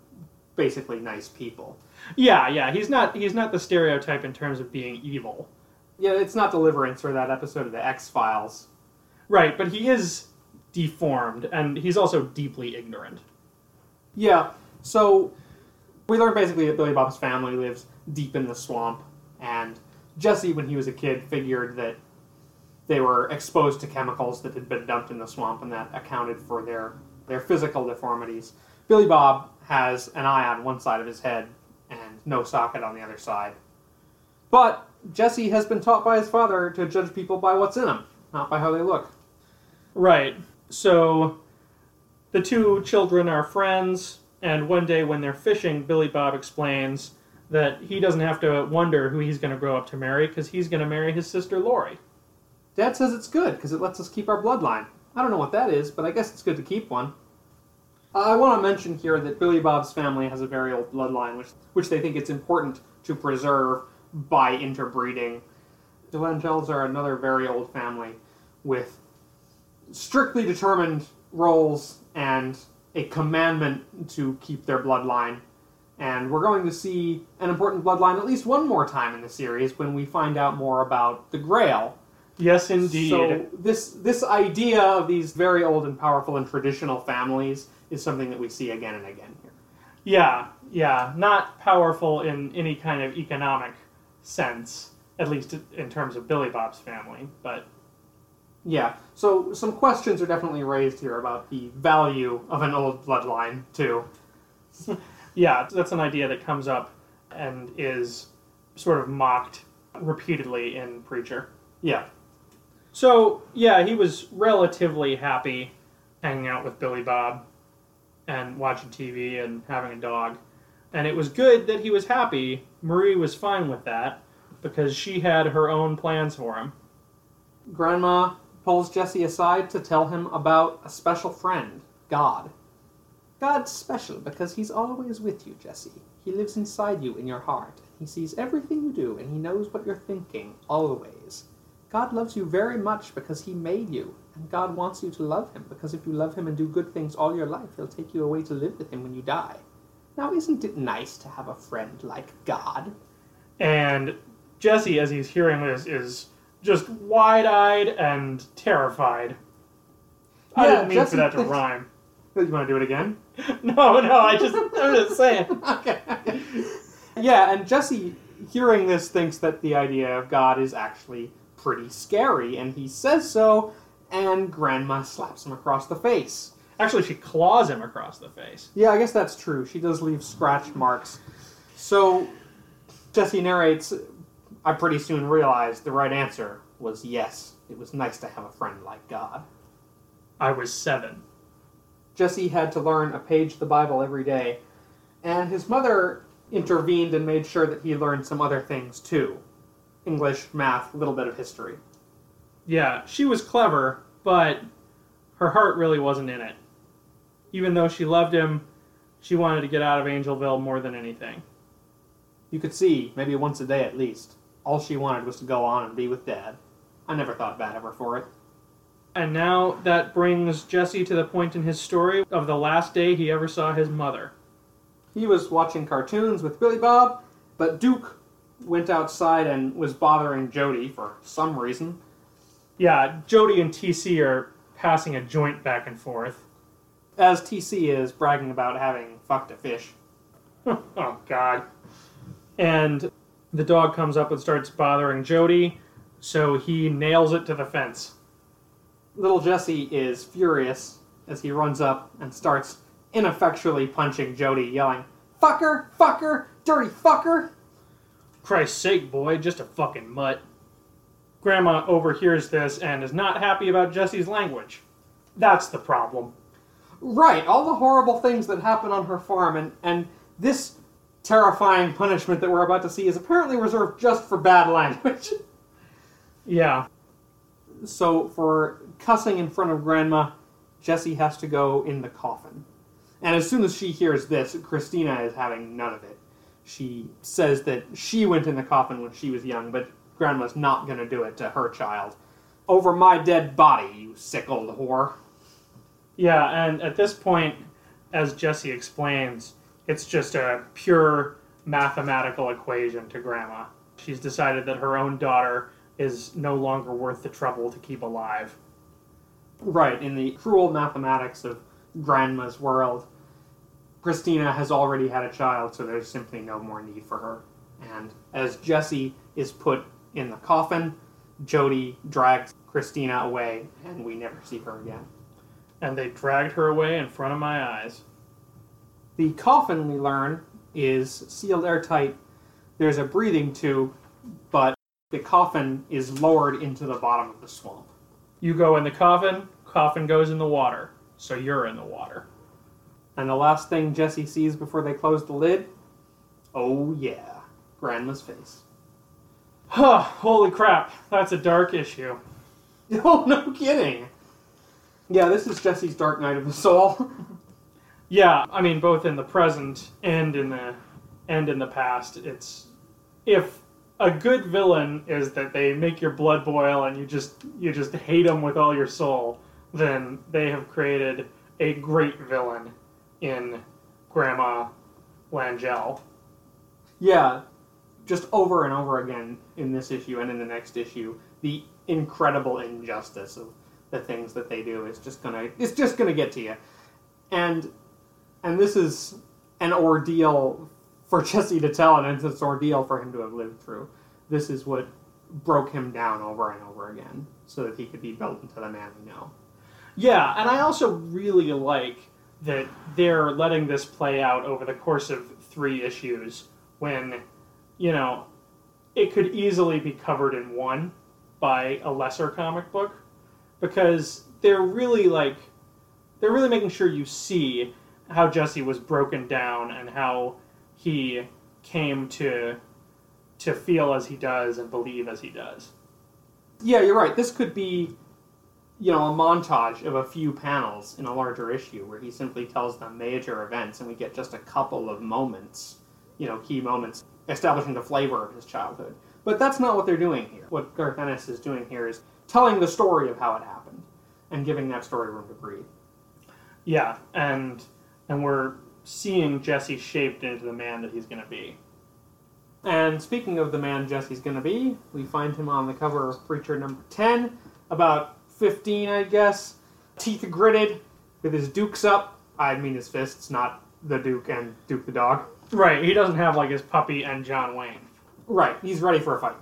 Speaker 2: basically nice people.
Speaker 1: Yeah, yeah. He's not. He's not the stereotype in terms of being evil.
Speaker 2: Yeah, it's not Deliverance or that episode of the X Files.
Speaker 1: Right, but he is deformed, and he's also deeply ignorant.
Speaker 2: Yeah, so we learn basically that Billy Bob's family lives deep in the swamp, and Jesse, when he was a kid, figured that they were exposed to chemicals that had been dumped in the swamp, and that accounted for their their physical deformities. Billy Bob has an eye on one side of his head and no socket on the other side. But Jesse has been taught by his father to judge people by what's in them, not by how they look.
Speaker 1: Right. So the two children are friends, and one day when they're fishing, Billy Bob explains that he doesn't have to wonder who he's going to grow up to marry because he's going to marry his sister Lori.
Speaker 2: Dad says it's good because it lets us keep our bloodline. I don't know what that is, but I guess it's good to keep one. I want to mention here that Billy Bob's family has a very old bloodline, which, which they think it's important to preserve by interbreeding. The L'Angelles are another very old family with strictly determined roles and a commandment to keep their bloodline. And we're going to see an important bloodline at least one more time in the series when we find out more about the Grail.
Speaker 1: Yes, indeed.
Speaker 2: So this this idea of these very old and powerful and traditional families is something that we see again and again here.
Speaker 1: Yeah, yeah. Not powerful in any kind of economic sense, at least in terms of Billy Bob's family, but
Speaker 2: Yeah. So some questions are definitely raised here about the value of an old bloodline too.
Speaker 1: yeah, that's an idea that comes up and is sort of mocked repeatedly in Preacher.
Speaker 2: Yeah.
Speaker 1: So, yeah, he was relatively happy hanging out with Billy Bob and watching TV and having a dog. And it was good that he was happy. Marie was fine with that because she had her own plans for him.
Speaker 2: Grandma pulls Jesse aside to tell him about a special friend, God. God's special because he's always with you, Jesse. He lives inside you in your heart. He sees everything you do and he knows what you're thinking, always. God loves you very much because he made you, and God wants you to love him because if you love him and do good things all your life, he'll take you away to live with him when you die. Now, isn't it nice to have a friend like God?
Speaker 1: And Jesse, as he's hearing this, is just wide eyed and terrified. I didn't mean
Speaker 2: Jesse
Speaker 1: for that to
Speaker 2: thinks-
Speaker 1: rhyme.
Speaker 2: You want to do it again?
Speaker 1: No, no, I just, I'm just saying.
Speaker 2: okay. yeah, and Jesse, hearing this, thinks that the idea of God is actually pretty scary, and he says so, and Grandma slaps him across the face.
Speaker 1: Actually, she claws him across the face.
Speaker 2: Yeah, I guess that's true. She does leave scratch marks. So, Jesse narrates, I pretty soon realized the right answer was yes. It was nice to have a friend like God.
Speaker 1: I was seven.
Speaker 2: Jesse had to learn a page of the Bible every day, and his mother intervened and made sure that he learned some other things too English, math, a little bit of history.
Speaker 1: Yeah, she was clever, but her heart really wasn't in it. Even though she loved him, she wanted to get out of Angelville more than anything.
Speaker 2: You could see, maybe once a day at least, all she wanted was to go on and be with Dad. I never thought bad of her for it.
Speaker 1: And now that brings Jesse to the point in his story of the last day he ever saw his mother.
Speaker 2: He was watching cartoons with Billy Bob, but Duke went outside and was bothering Jody for some reason.
Speaker 1: Yeah, Jody and TC are passing a joint back and forth.
Speaker 2: As TC is bragging about having fucked a fish.
Speaker 1: oh, God. And the dog comes up and starts bothering Jody, so he nails it to the fence.
Speaker 2: Little Jesse is furious as he runs up and starts ineffectually punching Jody, yelling, Fucker! Fucker! Dirty fucker!
Speaker 1: Christ's sake, boy, just a fucking mutt. Grandma overhears this and is not happy about Jesse's language. That's the problem.
Speaker 2: Right, all the horrible things that happen on her farm, and, and this terrifying punishment that we're about to see is apparently reserved just for bad language.
Speaker 1: Yeah.
Speaker 2: so, for cussing in front of Grandma, Jesse has to go in the coffin. And as soon as she hears this, Christina is having none of it. She says that she went in the coffin when she was young, but Grandma's not going to do it to her child. Over my dead body, you sick old whore.
Speaker 1: Yeah, and at this point, as Jesse explains, it's just a pure mathematical equation to Grandma. She's decided that her own daughter is no longer worth the trouble to keep alive.
Speaker 2: Right, in the cruel mathematics of Grandma's world, Christina has already had a child, so there's simply no more need for her. And as Jesse is put in the coffin, Jody drags Christina away, and we never see her again.
Speaker 1: And they dragged her away in front of my eyes.
Speaker 2: The coffin, we learn, is sealed airtight. There's a breathing tube, but the coffin is lowered into the bottom of the swamp.
Speaker 1: You go in the coffin, coffin goes in the water, so you're in the water.
Speaker 2: And the last thing Jesse sees before they close the lid oh, yeah, Grandma's face.
Speaker 1: Huh, holy crap, that's a dark issue.
Speaker 2: Oh, no kidding! Yeah, this is Jesse's Dark Night of the Soul.
Speaker 1: Yeah, I mean both in the present and in the and in the past. It's if a good villain is that they make your blood boil and you just you just hate them with all your soul, then they have created a great villain in Grandma L'Angelle.
Speaker 2: yeah, just over and over again in this issue and in the next issue, the incredible injustice of the things that they do is just gonna it's just gonna get to you. And and this is an ordeal for Jesse to tell, and it's an ordeal for him to have lived through. This is what broke him down over and over again, so that he could be built into the man we know.
Speaker 1: Yeah, and I also really like that they're letting this play out over the course of three issues when, you know, it could easily be covered in one by a lesser comic book because they're really like they're really making sure you see how Jesse was broken down and how he came to to feel as he does and believe as he does.
Speaker 2: Yeah, you're right. This could be, you know, a montage of a few panels in a larger issue where he simply tells them major events, and we get just a couple of moments, you know, key moments establishing the flavor of his childhood. But that's not what they're doing here. What Garth Ennis is doing here is telling the story of how it happened and giving that story room to breathe.
Speaker 1: Yeah, and and we're seeing Jesse shaped into the man that he's going to be.
Speaker 2: And speaking of the man Jesse's going to be, we find him on the cover of Preacher number 10, about 15, I guess, teeth gritted, with his dukes up. I mean his fists, not the Duke and Duke the dog.
Speaker 1: Right, he doesn't have like his puppy and John Wayne.
Speaker 2: Right, he's ready for a fight.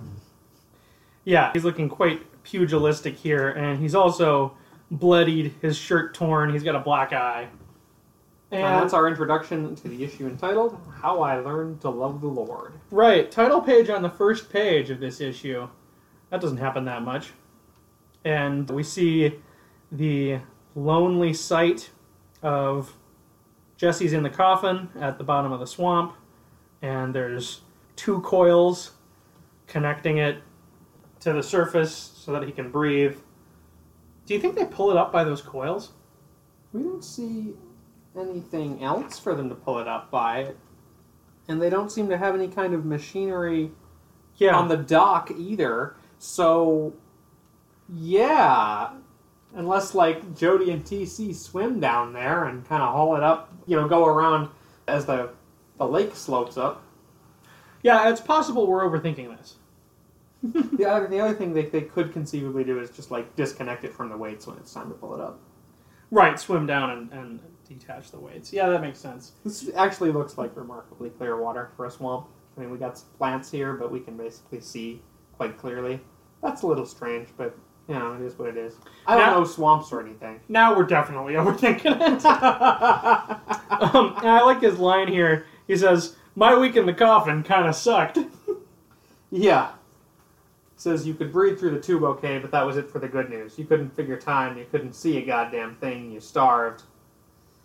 Speaker 1: Yeah, he's looking quite pugilistic here, and he's also bloodied, his shirt torn, he's got a black eye.
Speaker 2: And that's our introduction to the issue entitled How I Learned to Love the Lord.
Speaker 1: right, title page on the first page of this issue. That doesn't happen that much. And we see the lonely sight of Jesse's in the coffin at the bottom of the swamp, and there's two coils connecting it to the surface so that he can breathe. Do you think they pull it up by those coils?
Speaker 2: We don't see anything else for them to pull it up by. And they don't seem to have any kind of machinery
Speaker 1: Yeah.
Speaker 2: on the dock either. So, yeah. Unless, like, Jody and TC swim down there and kind of haul it up, you know, go around as the, the lake slopes up.
Speaker 1: yeah, it's possible we're overthinking this.
Speaker 2: the, other, the other thing they, they could conceivably do is just, like, disconnect it from the weights when it's time to pull it up.
Speaker 1: Right, swim down and, and detach the weights. Yeah, that makes sense.
Speaker 2: This actually looks like remarkably clear water for a swamp. I mean, we got some plants here, but we can basically see quite clearly. That's a little strange, but you know, it is what it is. I don't
Speaker 1: Now-
Speaker 2: know swamps or anything.
Speaker 1: Now we're definitely overthinking it. um, and I like his line here. He says, "My week in the coffin kind of sucked."
Speaker 2: yeah. Says you could breathe through the tube okay, but that was it for the good news. You couldn't figure time, you couldn't see a goddamn thing, you starved.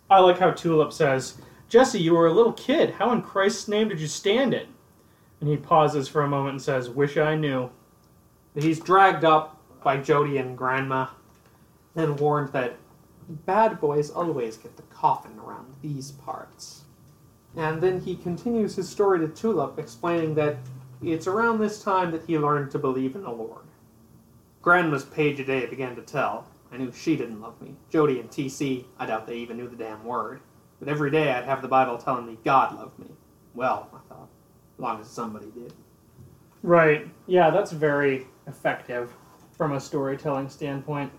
Speaker 1: I like how Tulip says, "Jesse, you were a little kid. How in Christ's name did you stand it?" And he pauses for a moment and says, "Wish I knew."
Speaker 2: He's dragged up by Jody and Grandma and warned that bad boys always get the coffin around these parts. And then he continues his story to Tulip, explaining that it's around this time that he learned to believe in the Lord. Grandma's page a day began to tell. I knew she didn't love me. Jody and TC, I doubt they even knew the damn word. But every day I'd have the Bible telling me God loved me. Well, I thought, as long as somebody did.
Speaker 1: Right. Yeah, that's very effective from a storytelling standpoint.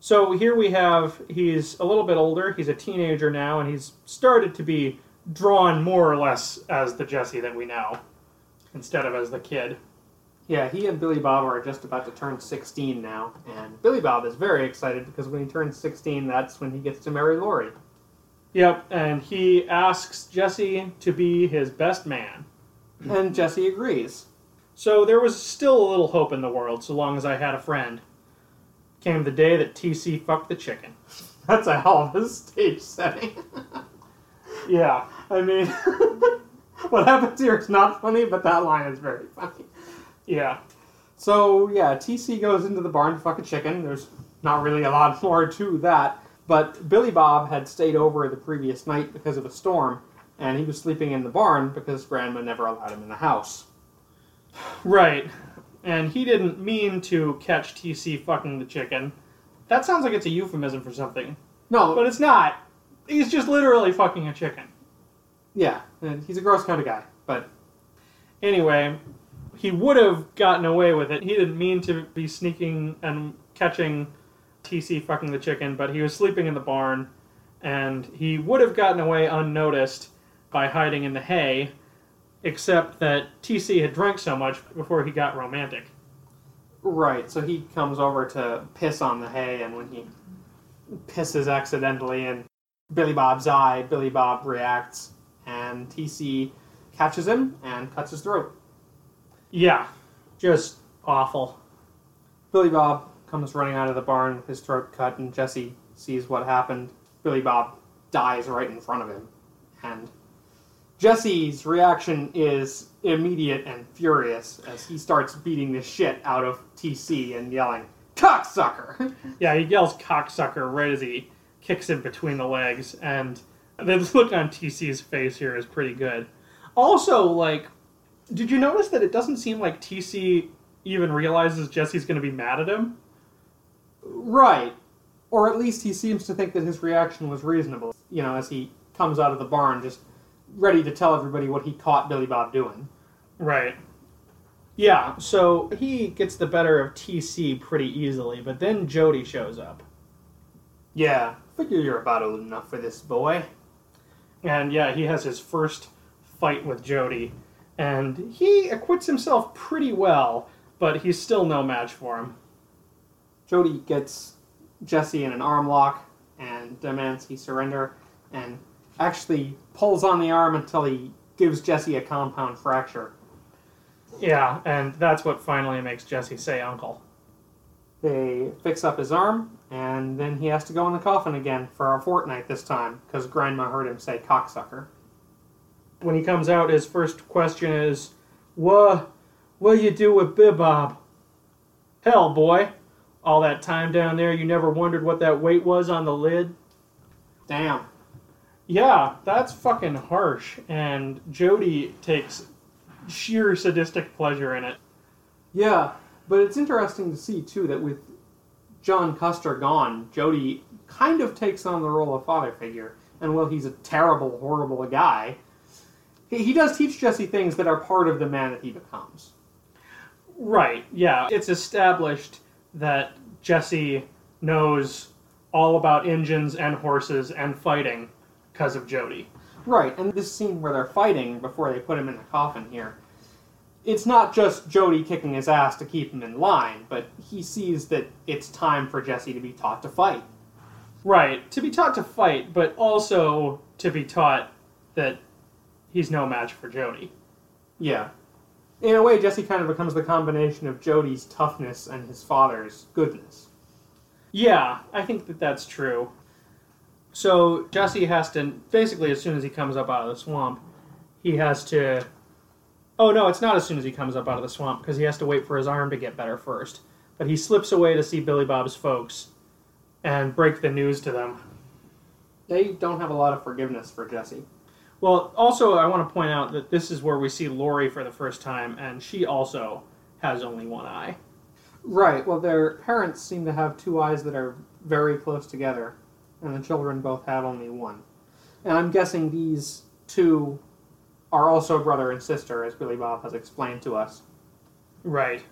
Speaker 1: So here we have he's a little bit older, he's a teenager now, and he's started to be drawn more or less as the Jesse that we know, instead of as the kid.
Speaker 2: Yeah, he and Billy Bob are just about to turn 16 now, and Billy Bob is very excited because when he turns 16, that's when he gets to marry Lori.
Speaker 1: Yep, and he asks Jesse to be his best man.
Speaker 2: And Jesse agrees.
Speaker 1: So there was still a little hope in the world, so long as I had a friend. Came the day that TC fucked the chicken.
Speaker 2: That's a hell of a stage setting.
Speaker 1: Yeah,
Speaker 2: I mean, what happens here is not funny, but that line is very funny.
Speaker 1: Yeah.
Speaker 2: So, yeah, TC goes into the barn to fuck a chicken. There's not really a lot more to that. But Billy Bob had stayed over the previous night because of a storm, and he was sleeping in the barn because Grandma never allowed him in the house.
Speaker 1: Right. And he didn't mean to catch TC fucking the chicken. That sounds like it's a euphemism for something.
Speaker 2: No,
Speaker 1: But it's not. He's just literally fucking a chicken.
Speaker 2: yeah, and he's a gross kind of guy. But
Speaker 1: Anyway, he would have gotten away with it. He didn't mean to be sneaking and catching TC fucking the chicken, but he was sleeping in the barn, and he would have gotten away unnoticed by hiding in the hay, except that TC had drank so much before he got romantic.
Speaker 2: Right, so he comes over to piss on the hay, and when he pisses accidentally in Billy Bob's eye, Billy Bob reacts, and TC catches him and cuts his throat.
Speaker 1: Yeah, just awful.
Speaker 2: Billy Bob comes running out of the barn with his throat cut, and Jesse sees what happened. Billy Bob dies right in front of him, and Jesse's reaction is immediate and furious as he starts beating the shit out of TC and yelling, "Cocksucker!"
Speaker 1: Yeah, he yells cocksucker right as he kicks him between the legs, and the look on TC's face here is pretty good. Also, like, did you notice that it doesn't seem like TC even realizes Jesse's going to be mad at him?
Speaker 2: Right. Or at least he seems to think that his reaction was reasonable. You know, as he comes out of the barn, just ready to tell everybody what he caught Billy Bob doing.
Speaker 1: Right. Yeah, so he gets the better of TC pretty easily, but then Jody shows up.
Speaker 2: Yeah, figure you're about old enough for this boy.
Speaker 1: And yeah, he has his first fight with Jody, and he acquits himself pretty well, but he's still no match for him.
Speaker 2: Jody gets Jesse in an arm lock and demands he surrender, and actually pulls on the arm until he gives Jesse a compound fracture.
Speaker 1: Yeah, and that's what finally makes Jesse say uncle.
Speaker 2: They fix up his arm, and then he has to go in the coffin again for a fortnight this time, because Grandma heard him say cocksucker.
Speaker 1: When he comes out, his first question is, What, what you do with Bibob? Hell, boy. All that time down there, you never wondered what that weight was on the lid?
Speaker 2: Damn.
Speaker 1: Yeah, that's fucking harsh, and Jody takes sheer sadistic pleasure in it.
Speaker 2: Yeah, but it's interesting to see too that with John Custer gone, Jody kind of takes on the role of father figure. And while he's a terrible, horrible guy, he, he does teach Jesse things that are part of the man that he becomes.
Speaker 1: Right, yeah. It's established that Jesse knows all about engines and horses and fighting because of Jody.
Speaker 2: Right, and this scene where they're fighting before they put him in the coffin here, it's not just Jody kicking his ass to keep him in line, but he sees that it's time for Jesse to be taught to fight.
Speaker 1: Right, to be taught to fight, but also to be taught that he's no match for Jody.
Speaker 2: Yeah. In a way, Jesse kind of becomes the combination of Jody's toughness and his father's goodness.
Speaker 1: Yeah, I think that that's true. So Jesse has to basically as soon as he comes up out of the swamp, he has to. Oh no, it's not as soon as he comes up out of the swamp because he has to wait for his arm to get better first. But he slips away to see Billy Bob's folks and break the news to them.
Speaker 2: They don't have a lot of forgiveness for Jesse.
Speaker 1: Well, also I want to point out that this is where we see Lori for the first time, and she also has only one eye.
Speaker 2: Right, well, their parents seem to have two eyes that are very close together, and the children both have only one. And I'm guessing these two are also brother and sister, as Billy Bob has explained to us.
Speaker 1: Right.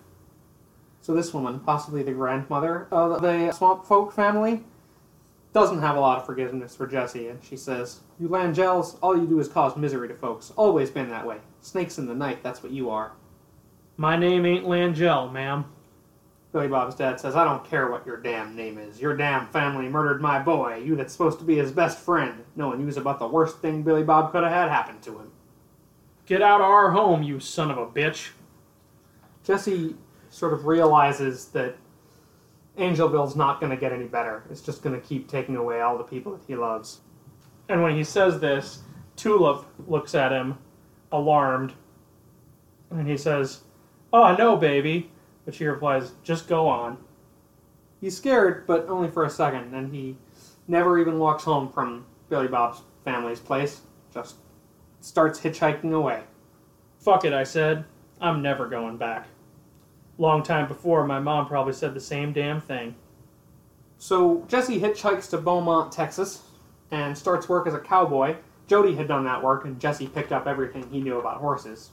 Speaker 2: So this woman, possibly the grandmother of the swamp folk family, doesn't have a lot of forgiveness for Jesse, and she says, You L'Angelles, all you do is cause misery to folks. Always been that way. Snakes in the night, that's what you are.
Speaker 1: My name ain't L'Angelle, ma'am.
Speaker 2: Billy Bob's dad says, I don't care what your damn name is. Your damn family murdered my boy, you that's supposed to be his best friend, knowing you was about the worst thing Billy Bob could have had happen to him.
Speaker 1: Get out of our home, you son of a bitch.
Speaker 2: Jesse sort of realizes that Angelville's not going to get any better. It's just going to keep taking away all the people that he loves.
Speaker 1: And when he says this, Tulip looks at him, alarmed, and he says, Oh, no, baby. But she replies, Just go on.
Speaker 2: He's scared, but only for a second, and he never even walks home from Billy Bob's family's place. Just starts hitchhiking away.
Speaker 1: Fuck it, I said. I'm never going back. Long time before, my mom probably said the same damn thing.
Speaker 2: So Jesse hitchhikes to Beaumont, Texas, and starts work as a cowboy. Jody had done that work, and Jesse picked up everything he knew about horses.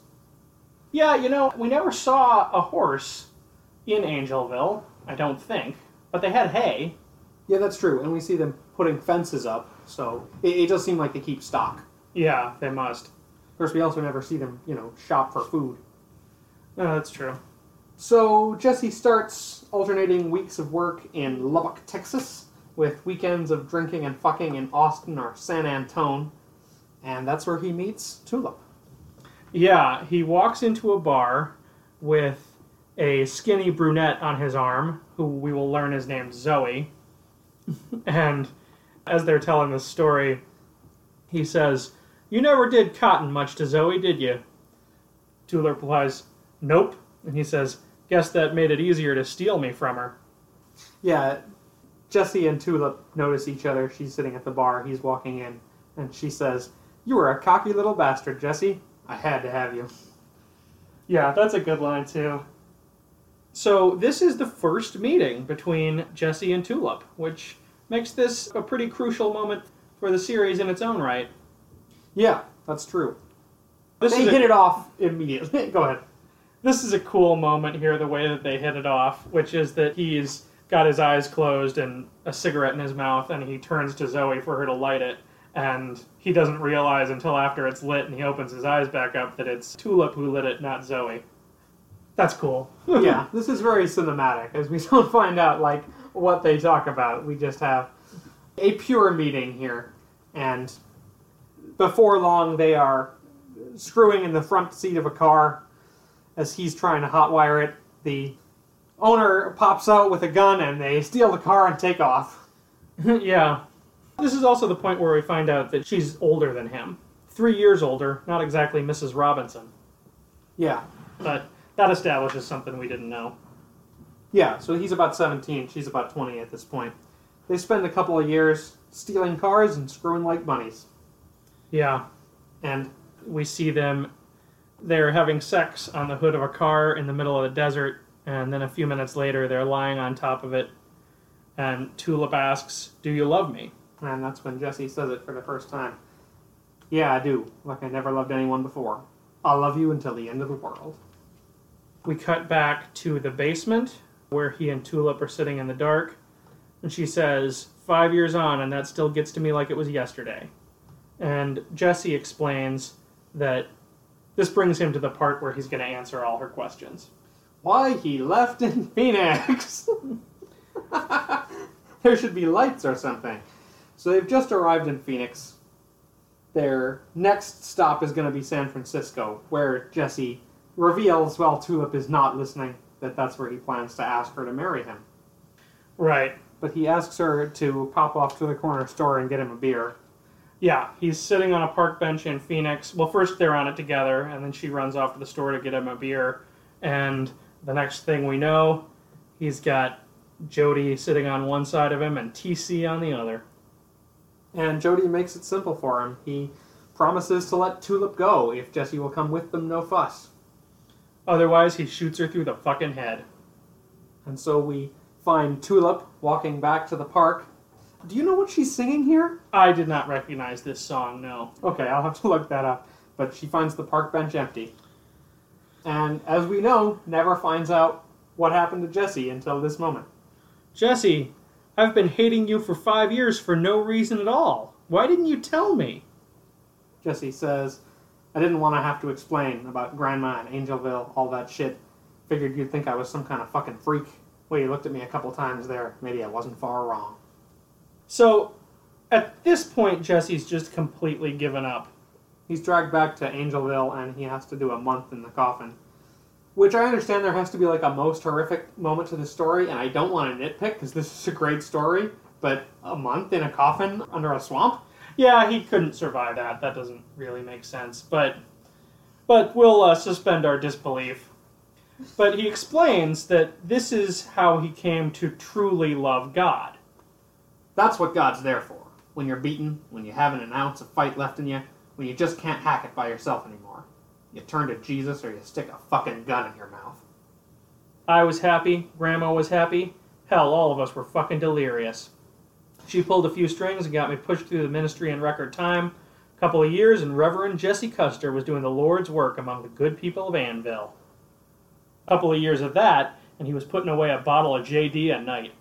Speaker 1: Yeah, you know, we never saw a horse in Angelville, I don't think. But they had hay.
Speaker 2: Yeah, that's true, and we see them putting fences up, so it, it does seem like they keep stock.
Speaker 1: Yeah, they must.
Speaker 2: Of course, we also never see them, you know, shop for food.
Speaker 1: No, that's true.
Speaker 2: So Jesse starts alternating weeks of work in Lubbock, Texas, with weekends of drinking and fucking in Austin or San Antone, and that's where he meets Tulip.
Speaker 1: Yeah, he walks into a bar with a skinny brunette on his arm, who we will learn is named Zoe. and as they're telling this story, he says, You never did cotton much to Zoe, did you? Tulip replies, Nope. And he says, Guess that made it easier to steal me from her.
Speaker 2: Yeah, Jesse and Tulip notice each other. She's sitting at the bar, he's walking in, and she says, You were a cocky little bastard, Jesse. I had to have you.
Speaker 1: Yeah, that's a good line, too. So, this is the first meeting between Jesse and Tulip, which makes this a pretty crucial moment for the series in its own right.
Speaker 2: Yeah, that's true.
Speaker 1: This
Speaker 2: they
Speaker 1: is a-
Speaker 2: hit it off immediately. Go ahead.
Speaker 1: This is a cool moment here, the way that they hit it off, which is that he's got his eyes closed and a cigarette in his mouth, and he turns to Zoe for her to light it. And he doesn't realize until after it's lit and he opens his eyes back up that it's Tulip who lit it, not Zoe. That's cool.
Speaker 2: yeah, this is very cinematic, as we don't find out like what they talk about. We just have a pure meeting here, and before long they are screwing in the front seat of a car as he's trying to hotwire it. The owner pops out with a gun, and they steal the car and take off.
Speaker 1: yeah. This is also the point where we find out that she's older than him. Three years older, not exactly Mrs. Robinson.
Speaker 2: Yeah,
Speaker 1: But that establishes something we didn't know.
Speaker 2: yeah. So he's about seventeen, she's about twenty at this point. They spend a couple of years stealing cars and screwing like bunnies,
Speaker 1: Yeah.
Speaker 2: and
Speaker 1: We see them, they're having sex on the hood of a car in the middle of the desert, and then a few minutes later they're lying on top of it, and Tulip asks, Do you love me?
Speaker 2: And that's when Jesse says it for the first time. Yeah, I do. Like I never loved anyone before. I'll love you until the end of the world.
Speaker 1: We cut back to the basement where he and Tulip are sitting in the dark, and she says, Five years on, and that still gets to me like it was yesterday. And Jesse explains that this brings him to the part where he's going to answer all her questions.
Speaker 2: Why he left in Phoenix? there should be lights or something. So they've just arrived in Phoenix. Their next stop is going to be San Francisco, where Jesse reveals, while Tulip is not listening, that that's where he plans to ask her to marry him.
Speaker 1: Right.
Speaker 2: But he asks her to pop off to the corner store and get him a beer.
Speaker 1: Yeah, he's sitting on a park bench in Phoenix. Well, first they're on it together, and then she runs off to the store to get him a beer. And the next thing we know, he's got Jody sitting on one side of him and TC on the other.
Speaker 2: And Jody makes it simple for him. He promises to let Tulip go if Jesse will come with them, no fuss.
Speaker 1: Otherwise, he shoots her through the fucking head.
Speaker 2: And so we find Tulip walking back to the park. Do you know what she's singing here?
Speaker 1: I did not recognize this song, no.
Speaker 2: Okay, I'll have to look that up. But she finds the park bench empty. And as we know, never finds out what happened to Jesse until this moment.
Speaker 1: Jesse, I've been hating you for five years for no reason at all. Why didn't you tell me?
Speaker 2: Jesse says, I didn't want to have to explain about Grandma and Angelville, all that shit. Figured you'd think I was some kind of fucking freak. Well, you looked at me a couple times there. Maybe I wasn't far wrong.
Speaker 1: So, at this point, Jesse's just completely given up.
Speaker 2: He's dragged back to Angelville and he has to do a month in the coffin. Which I understand there has to be like a most horrific moment to the story, and I don't want to nitpick because this is a great story, but a month in a coffin under a swamp?
Speaker 1: Yeah, he couldn't survive that. That doesn't really make sense. But, but we'll uh, suspend our disbelief. But he explains that this is how he came to truly love God.
Speaker 2: That's what God's there for. When you're beaten, when you haven't an ounce of fight left in you, when you just can't hack it by yourself anymore. You turn to Jesus or you stick a fucking gun in your mouth.
Speaker 1: I was happy. Grandma was happy. Hell, all of us were fucking delirious. She pulled a few strings and got me pushed through the ministry in record time. A couple of years, and Reverend Jesse Custer was doing the Lord's work among the good people of Annville. A couple of years of that, and he was putting away a bottle of JD at night.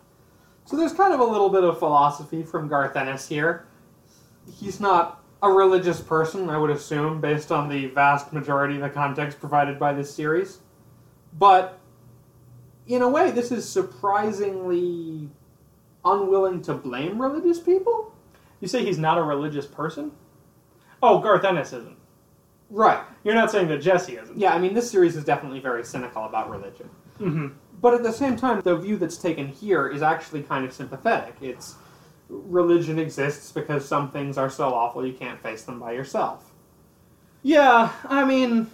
Speaker 2: So there's kind of a little bit of philosophy from Garth Ennis here. He's not a religious person, I would assume, based on the vast majority of the context provided by this series. But in a way, this is surprisingly unwilling to blame religious people.
Speaker 1: You say he's not a religious person? Oh, Garth Ennis isn't.
Speaker 2: Right.
Speaker 1: You're not saying that Jesse isn't.
Speaker 2: Yeah, I mean, this series is definitely very cynical about religion.
Speaker 1: Mm-hmm.
Speaker 2: But at the same time, the view that's taken here is actually kind of sympathetic. It's religion exists because some things are so awful you can't face them by yourself.
Speaker 1: Yeah, I mean,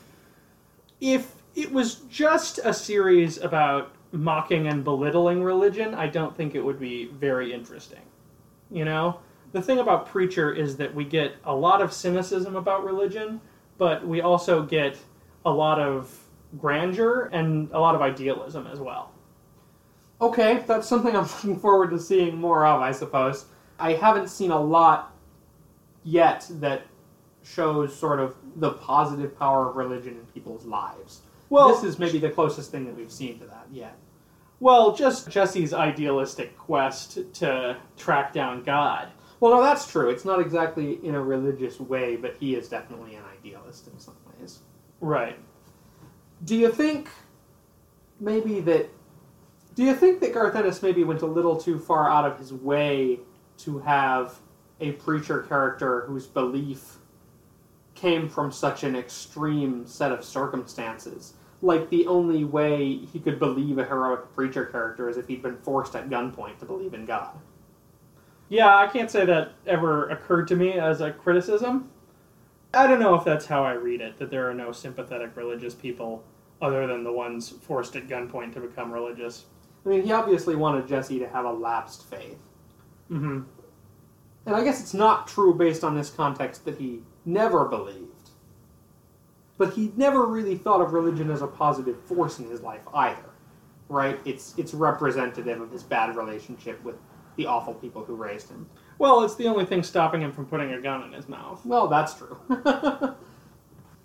Speaker 1: if it was just a series about mocking and belittling religion, I don't think it would be very interesting. You know? The thing about Preacher is that we get a lot of cynicism about religion, but we also get a lot of grandeur and a lot of idealism as well.
Speaker 2: Okay, that's something I'm looking forward to seeing more of, I suppose. I haven't seen a lot yet that shows sort of the positive power of religion in people's lives.
Speaker 1: Well,
Speaker 2: this is maybe the closest thing that we've seen to that yet.
Speaker 1: well, just Jesse's idealistic quest to track down God.
Speaker 2: Well, no, that's true. It's not exactly in a religious way, but he is definitely an idealist in some ways.
Speaker 1: Right.
Speaker 2: Do you think maybe that? Do you think that Garth Ennis maybe went a little too far out of his way to have a preacher character whose belief came from such an extreme set of circumstances? Like the only way he could believe a heroic preacher character is if he'd been forced at gunpoint to believe in God.
Speaker 1: Yeah, I can't say that ever occurred to me as a criticism. I don't know if that's how I read it, that there are no sympathetic religious people other than the ones forced at gunpoint to become religious.
Speaker 2: I mean, he obviously wanted Jesse to have a lapsed faith.
Speaker 1: Mm-hmm.
Speaker 2: And I guess it's not true based on this context that he never believed. But he never really thought of religion as a positive force in his life either. Right? It's it's representative of his bad relationship with the awful people who raised him.
Speaker 1: Well, it's the only thing stopping him from putting a gun in his mouth.
Speaker 2: Well, that's true.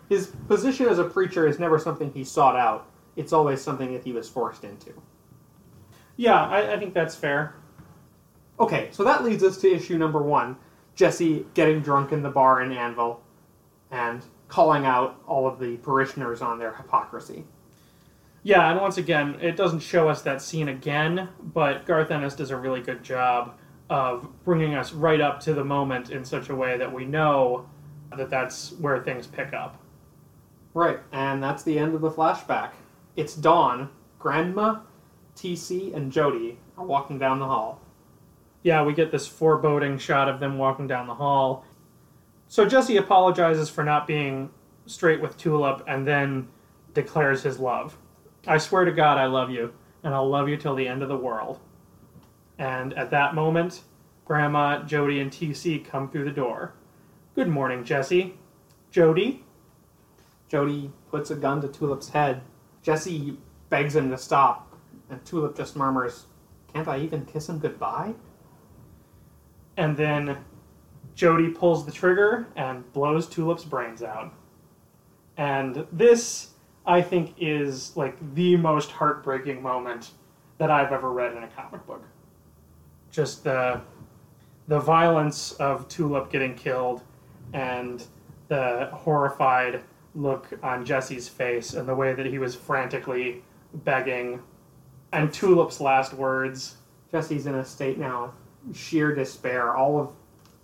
Speaker 2: his position as a preacher is never something he sought out. It's always something that he was forced into.
Speaker 1: Yeah, I, I think that's fair.
Speaker 2: Okay, so that leads us to issue number one Jesse getting drunk in the bar in Annville and calling out all of the parishioners on their hypocrisy.
Speaker 1: Yeah, and once again, it doesn't show us that scene again, but Garth Ennis does a really good job of bringing us right up to the moment in such a way that we know that that's where things pick up.
Speaker 2: Right, and that's the end of the flashback. It's dawn. Grandma, TC, and Jody are walking down the hall.
Speaker 1: Yeah, we get this foreboding shot of them walking down the hall. So Jesse apologizes for not being straight with Tulip and then declares his love. I swear to God, I love you, and I'll love you till the end of the world. And at that moment, Grandma, Jody, and TC come through the door. Good morning, Jesse. Jody?
Speaker 2: Jody puts a gun to Tulip's head. Jesse begs him to stop, and Tulip just murmurs, Can't I even kiss him goodbye?
Speaker 1: And then Jody pulls the trigger and blows Tulip's brains out. And this, I think is like the most heartbreaking moment that I've ever read in a comic book. Just the the violence of Tulip getting killed and the horrified look on Jesse's face and the way that he was frantically begging and Tulip's last words.
Speaker 2: Jesse's in a state now of sheer despair. All of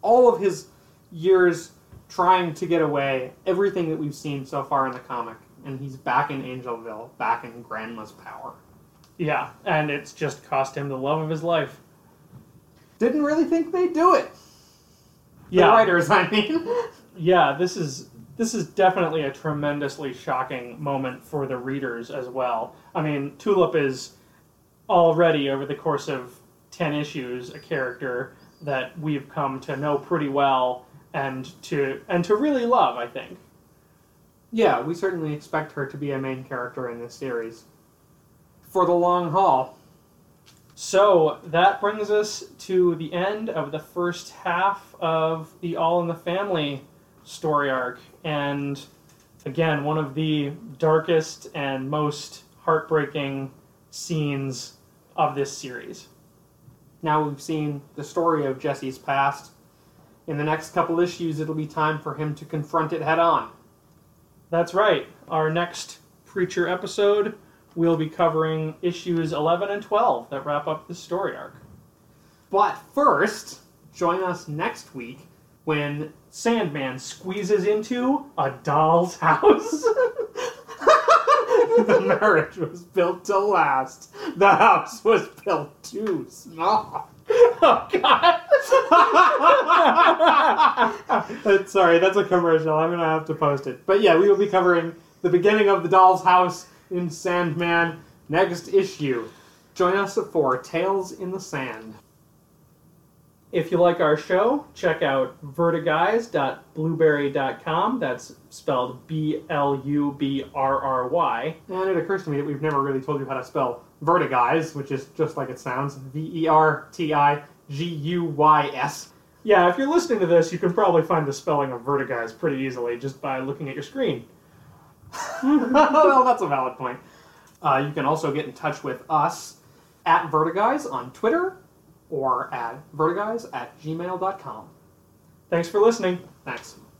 Speaker 2: all of his years trying to get away, everything that we've seen so far in the comic, and he's back in Angelville, back in Grandma's power.
Speaker 1: Yeah, and it's just cost him the love of his life.
Speaker 2: Didn't really think they'd do it. The
Speaker 1: Yeah,
Speaker 2: writers, I mean.
Speaker 1: yeah. This is this is definitely a tremendously shocking moment for the readers as well. I mean, Tulip is already over the course of ten issues a character that we've come to know pretty well and to and to really love. I think.
Speaker 2: yeah, we certainly expect her to be a main character in this series. For the long haul.
Speaker 1: So that brings us to the end of the first half of the All in the Family story arc. And again, one of the darkest and most heartbreaking scenes of this series.
Speaker 2: Now we've seen the story of Jesse's past. In the next couple issues, it'll be time for him to confront it head on.
Speaker 1: That's right. Our next Preacher episode, we'll be covering issues 11 and 12 that wrap up the story arc.
Speaker 2: But first, join us next week when
Speaker 1: Sandman squeezes into a doll's house.
Speaker 2: the marriage was built to last. The house was built too small.
Speaker 1: oh, God.
Speaker 2: Sorry, that's a commercial. I'm gonna have to post it. But yeah, we will be covering the beginning of the Doll's House in Sandman next issue. Join us for Tales in the Sand.
Speaker 1: If you like our show, check out vertiguys.blubrry.com. That's spelled B L U B R R Y.
Speaker 2: And it occurs to me that we've never really told you how to spell Vertiguys, which is just like it sounds V E R T I G U Y S.
Speaker 1: Yeah, if you're listening to this, you can probably find the spelling of vertiguys pretty easily just by looking at your screen.
Speaker 2: Well, that's a valid point. Uh, you can also get in touch with us at Vertiguys on Twitter or at vertiguys at gmail.com.
Speaker 1: Thanks for listening.
Speaker 2: Thanks.